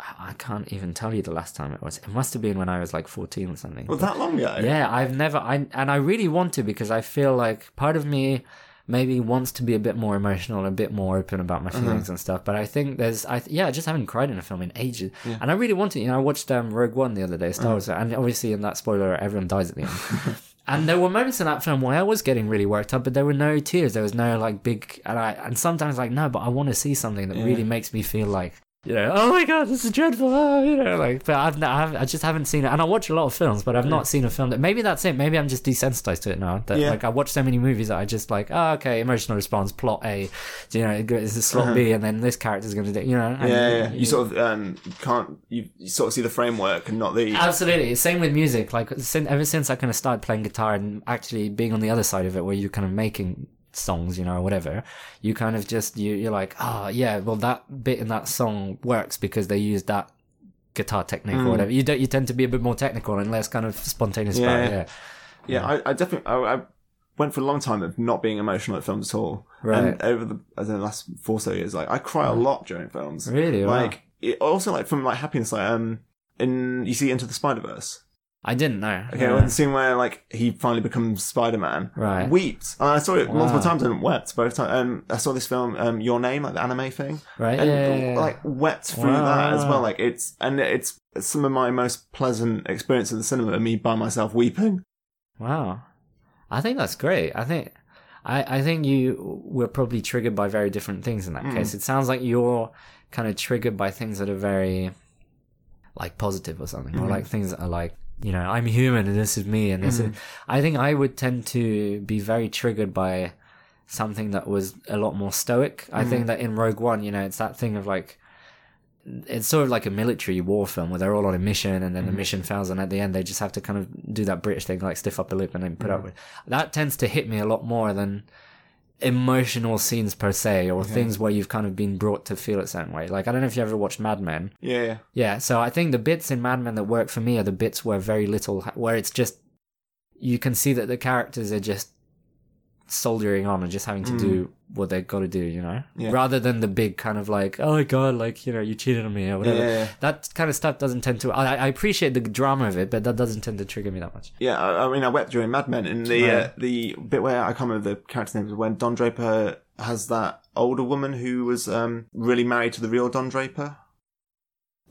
I can't even tell you the last time it was. It must have been when I was like 14 or something. well, that long ago. Yeah, I've never, I and I really want to because I feel like part of me maybe wants to be a bit more emotional, and a bit more open about my feelings and stuff. But I think there's, I yeah, I just haven't cried in a film in ages, and I really want to. You know, I watched um, Rogue One the other day, Star Wars, and obviously in that spoiler, everyone dies at the end. <laughs> And there were moments in that film where I was getting really worked up, but there were no tears. There was no like big, and I and sometimes like no, but I want to see something that really makes me feel like you know, oh my god, this is dreadful. Oh, you know, like, but I've, I've I just haven't seen it, and I watch a lot of films, but I've not seen a film that maybe that's it. Maybe I'm just desensitized to it now. That Yeah. like I watch so many movies that I just like, oh, okay, emotional response, plot A, you know, it's a slot Uh-huh. B, and then this character's going to do, you know, and- Yeah, yeah. You sort of um, can't. You, you sort of see the framework and not the. Absolutely. Same with music. Like since, ever since I kind of started playing guitar and actually being on the other side of it, where you're kind of making songs, you know, or whatever, you kind of just you you're like, oh yeah, well that bit in that song works because they used that guitar technique or whatever. You don't. You tend to be a bit more technical and less kind of spontaneous about. Yeah. Yeah. Yeah, I, I definitely. I, I went for a long time of not being emotional at films at all. Right. And over the, I don't last four or so years, like I cry a lot during films. Really? Wow. Like it, also like from like happiness, like um, in you see Into the Spider Verse. I didn't know. Okay, Yeah. well, the scene where like he finally becomes Spider Man. Right. Weeps. And I saw it multiple times and wept both times. Um, I saw this film, um, Your Name, like the anime thing, right. and yeah, yeah, like wept through that as well. Like it's and it's some of my most pleasant experience in the cinema. Me by myself weeping. Wow. I think that's great. I think I, I think you were probably triggered by very different things in that Mm. case. It sounds like you're kind of triggered by things that are very like positive or something, or Mhm. like things that are like, you know, I'm human and this is me and this Mhm. is mm. I think I would tend to be very triggered by something that was a lot more stoic. I think mm. that in Rogue One, you know, it's that thing of like it's sort of like a military war film where they're all on a mission and then the mm. mission fails and at the end they just have to kind of do that British thing like stiff upper lip and then put up with that tends to hit me a lot more than emotional scenes per se or things where you've kind of been brought to feel a certain way. Like I don't know if you ever watched Mad Men. Yeah, yeah. Yeah, so I think the bits in Mad Men that work for me are the bits where very little, where it's just you can see that the characters are just soldiering on and just having to do mm. What they've got to do, you know, Yeah. rather than the big kind of like, oh my god, like you know, you cheated on me or whatever. Yeah, yeah. That kind of stuff doesn't tend to. I, I appreciate the drama of it, but that doesn't tend to trigger me that much. Yeah, I, I mean, I wept during Mad Men in the uh, the bit where I can't remember the character's name, but when Don Draper has that older woman who was um, really married to the real Don Draper.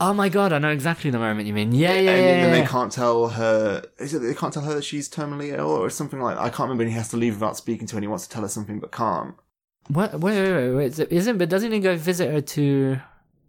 Oh my god, I know exactly the moment you mean. Yeah, yeah, and yeah. then they can't tell her. Is it they can't tell her that she's terminally ill or something like? I can't remember. And he has to leave without speaking to her. and He wants to tell her something but can't. What? Wait, wait, wait, wait. Isn't? But doesn't he go visit her to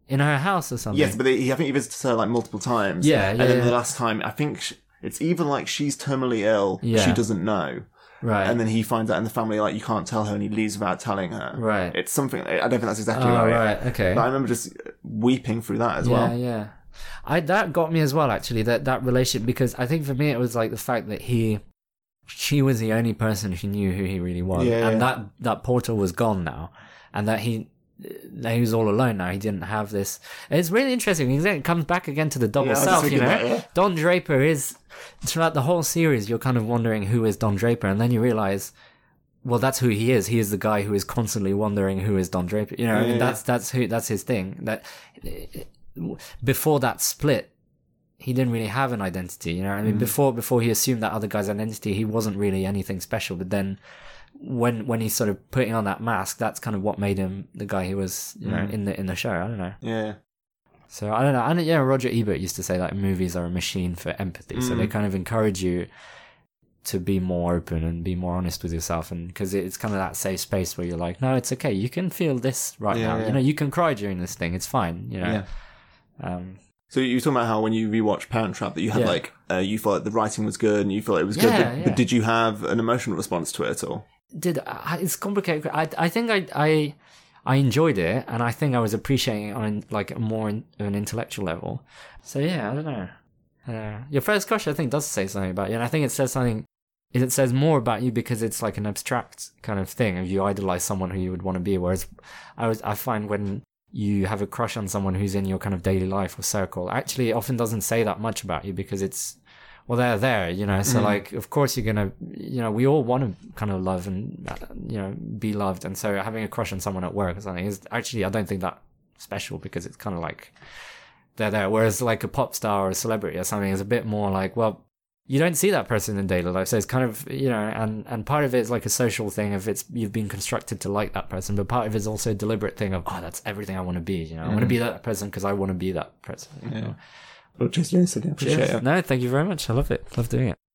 in her house or something? Yes, but they, I think he visits her like multiple times. Yeah, and yeah, then yeah. the last time, I think sh it's even like she's terminally ill. Yeah. she doesn't know, right. and then he finds out in the family like you can't tell her, and he leaves without telling her. Right. It's something. I don't think that's exactly oh, right. right. Okay. But I remember just weeping through that as yeah, well. Yeah, yeah. I that got me as well actually that that relationship because I think for me it was like the fact that he she was the only person who knew who he really was. Yeah, and yeah. that that portal was gone now. And that he that he was all alone now. He didn't have this. It's really interesting because then it comes back again to the double Yeah, self you know? that, yeah. Don Draper is throughout the whole series you're kind of wondering who is Don Draper. And then you realize well that's who he is. He is the guy who is constantly wondering who is Don Draper. You know Yeah. that's that's who that's his thing. That before that split he didn't really have an identity you know i mean Mm. before before he assumed that other guy's identity he wasn't really anything special but then when when he's sort of putting on that mask that's kind of what made him the guy he was you know Mm. in the in the show i don't know Yeah, so I don't know. And yeah, Roger Ebert used to say like movies are a machine for empathy. So they Mm. kind of encourage you to be more open and be more honest with yourself, and because it's kind of that safe space where you're like, no, it's okay. You can feel this right Yeah, now. yeah. You know, you can cry during this thing. It's fine. You know. yeah. Um, So you were talking about how when you rewatched Parent Trap that you had Yeah. like uh, you thought the writing was good and you thought it was good, Yeah, but, yeah. but did you have an emotional response to it at all? did I, it's complicated. I I think I I I enjoyed it, and I think I was appreciating it on like a more in, an intellectual level. So yeah, I don't know. Uh, your first question, I think, does say something about you, and I think it says something. It says more about you because it's like an abstract kind of thing. If you idolize someone who you would want to be, whereas I was, I find when you have a crush on someone who's in your kind of daily life or circle, actually, it often doesn't say that much about you because it's well, they're there, you know. So, Mm. like, of course, you're gonna, you know, we all want to kind of love and, you know, be loved. And so, having a crush on someone at work or something is actually, I don't think that special because it's kind of like they're there. Whereas, like, a pop star or a celebrity or something is a bit more like, well, you don't see that person in daily life. So it's kind of, you know, and, and part of it is like a social thing if it's, you've been constructed to like that person, but part of it is also a deliberate thing of, oh, that's everything I want to be, you know, I want to be mm. that person because I want to be that person. you know? Well, cheers, Jason. Appreciate Cheers. it. No, thank you very much. I love it. Love doing it.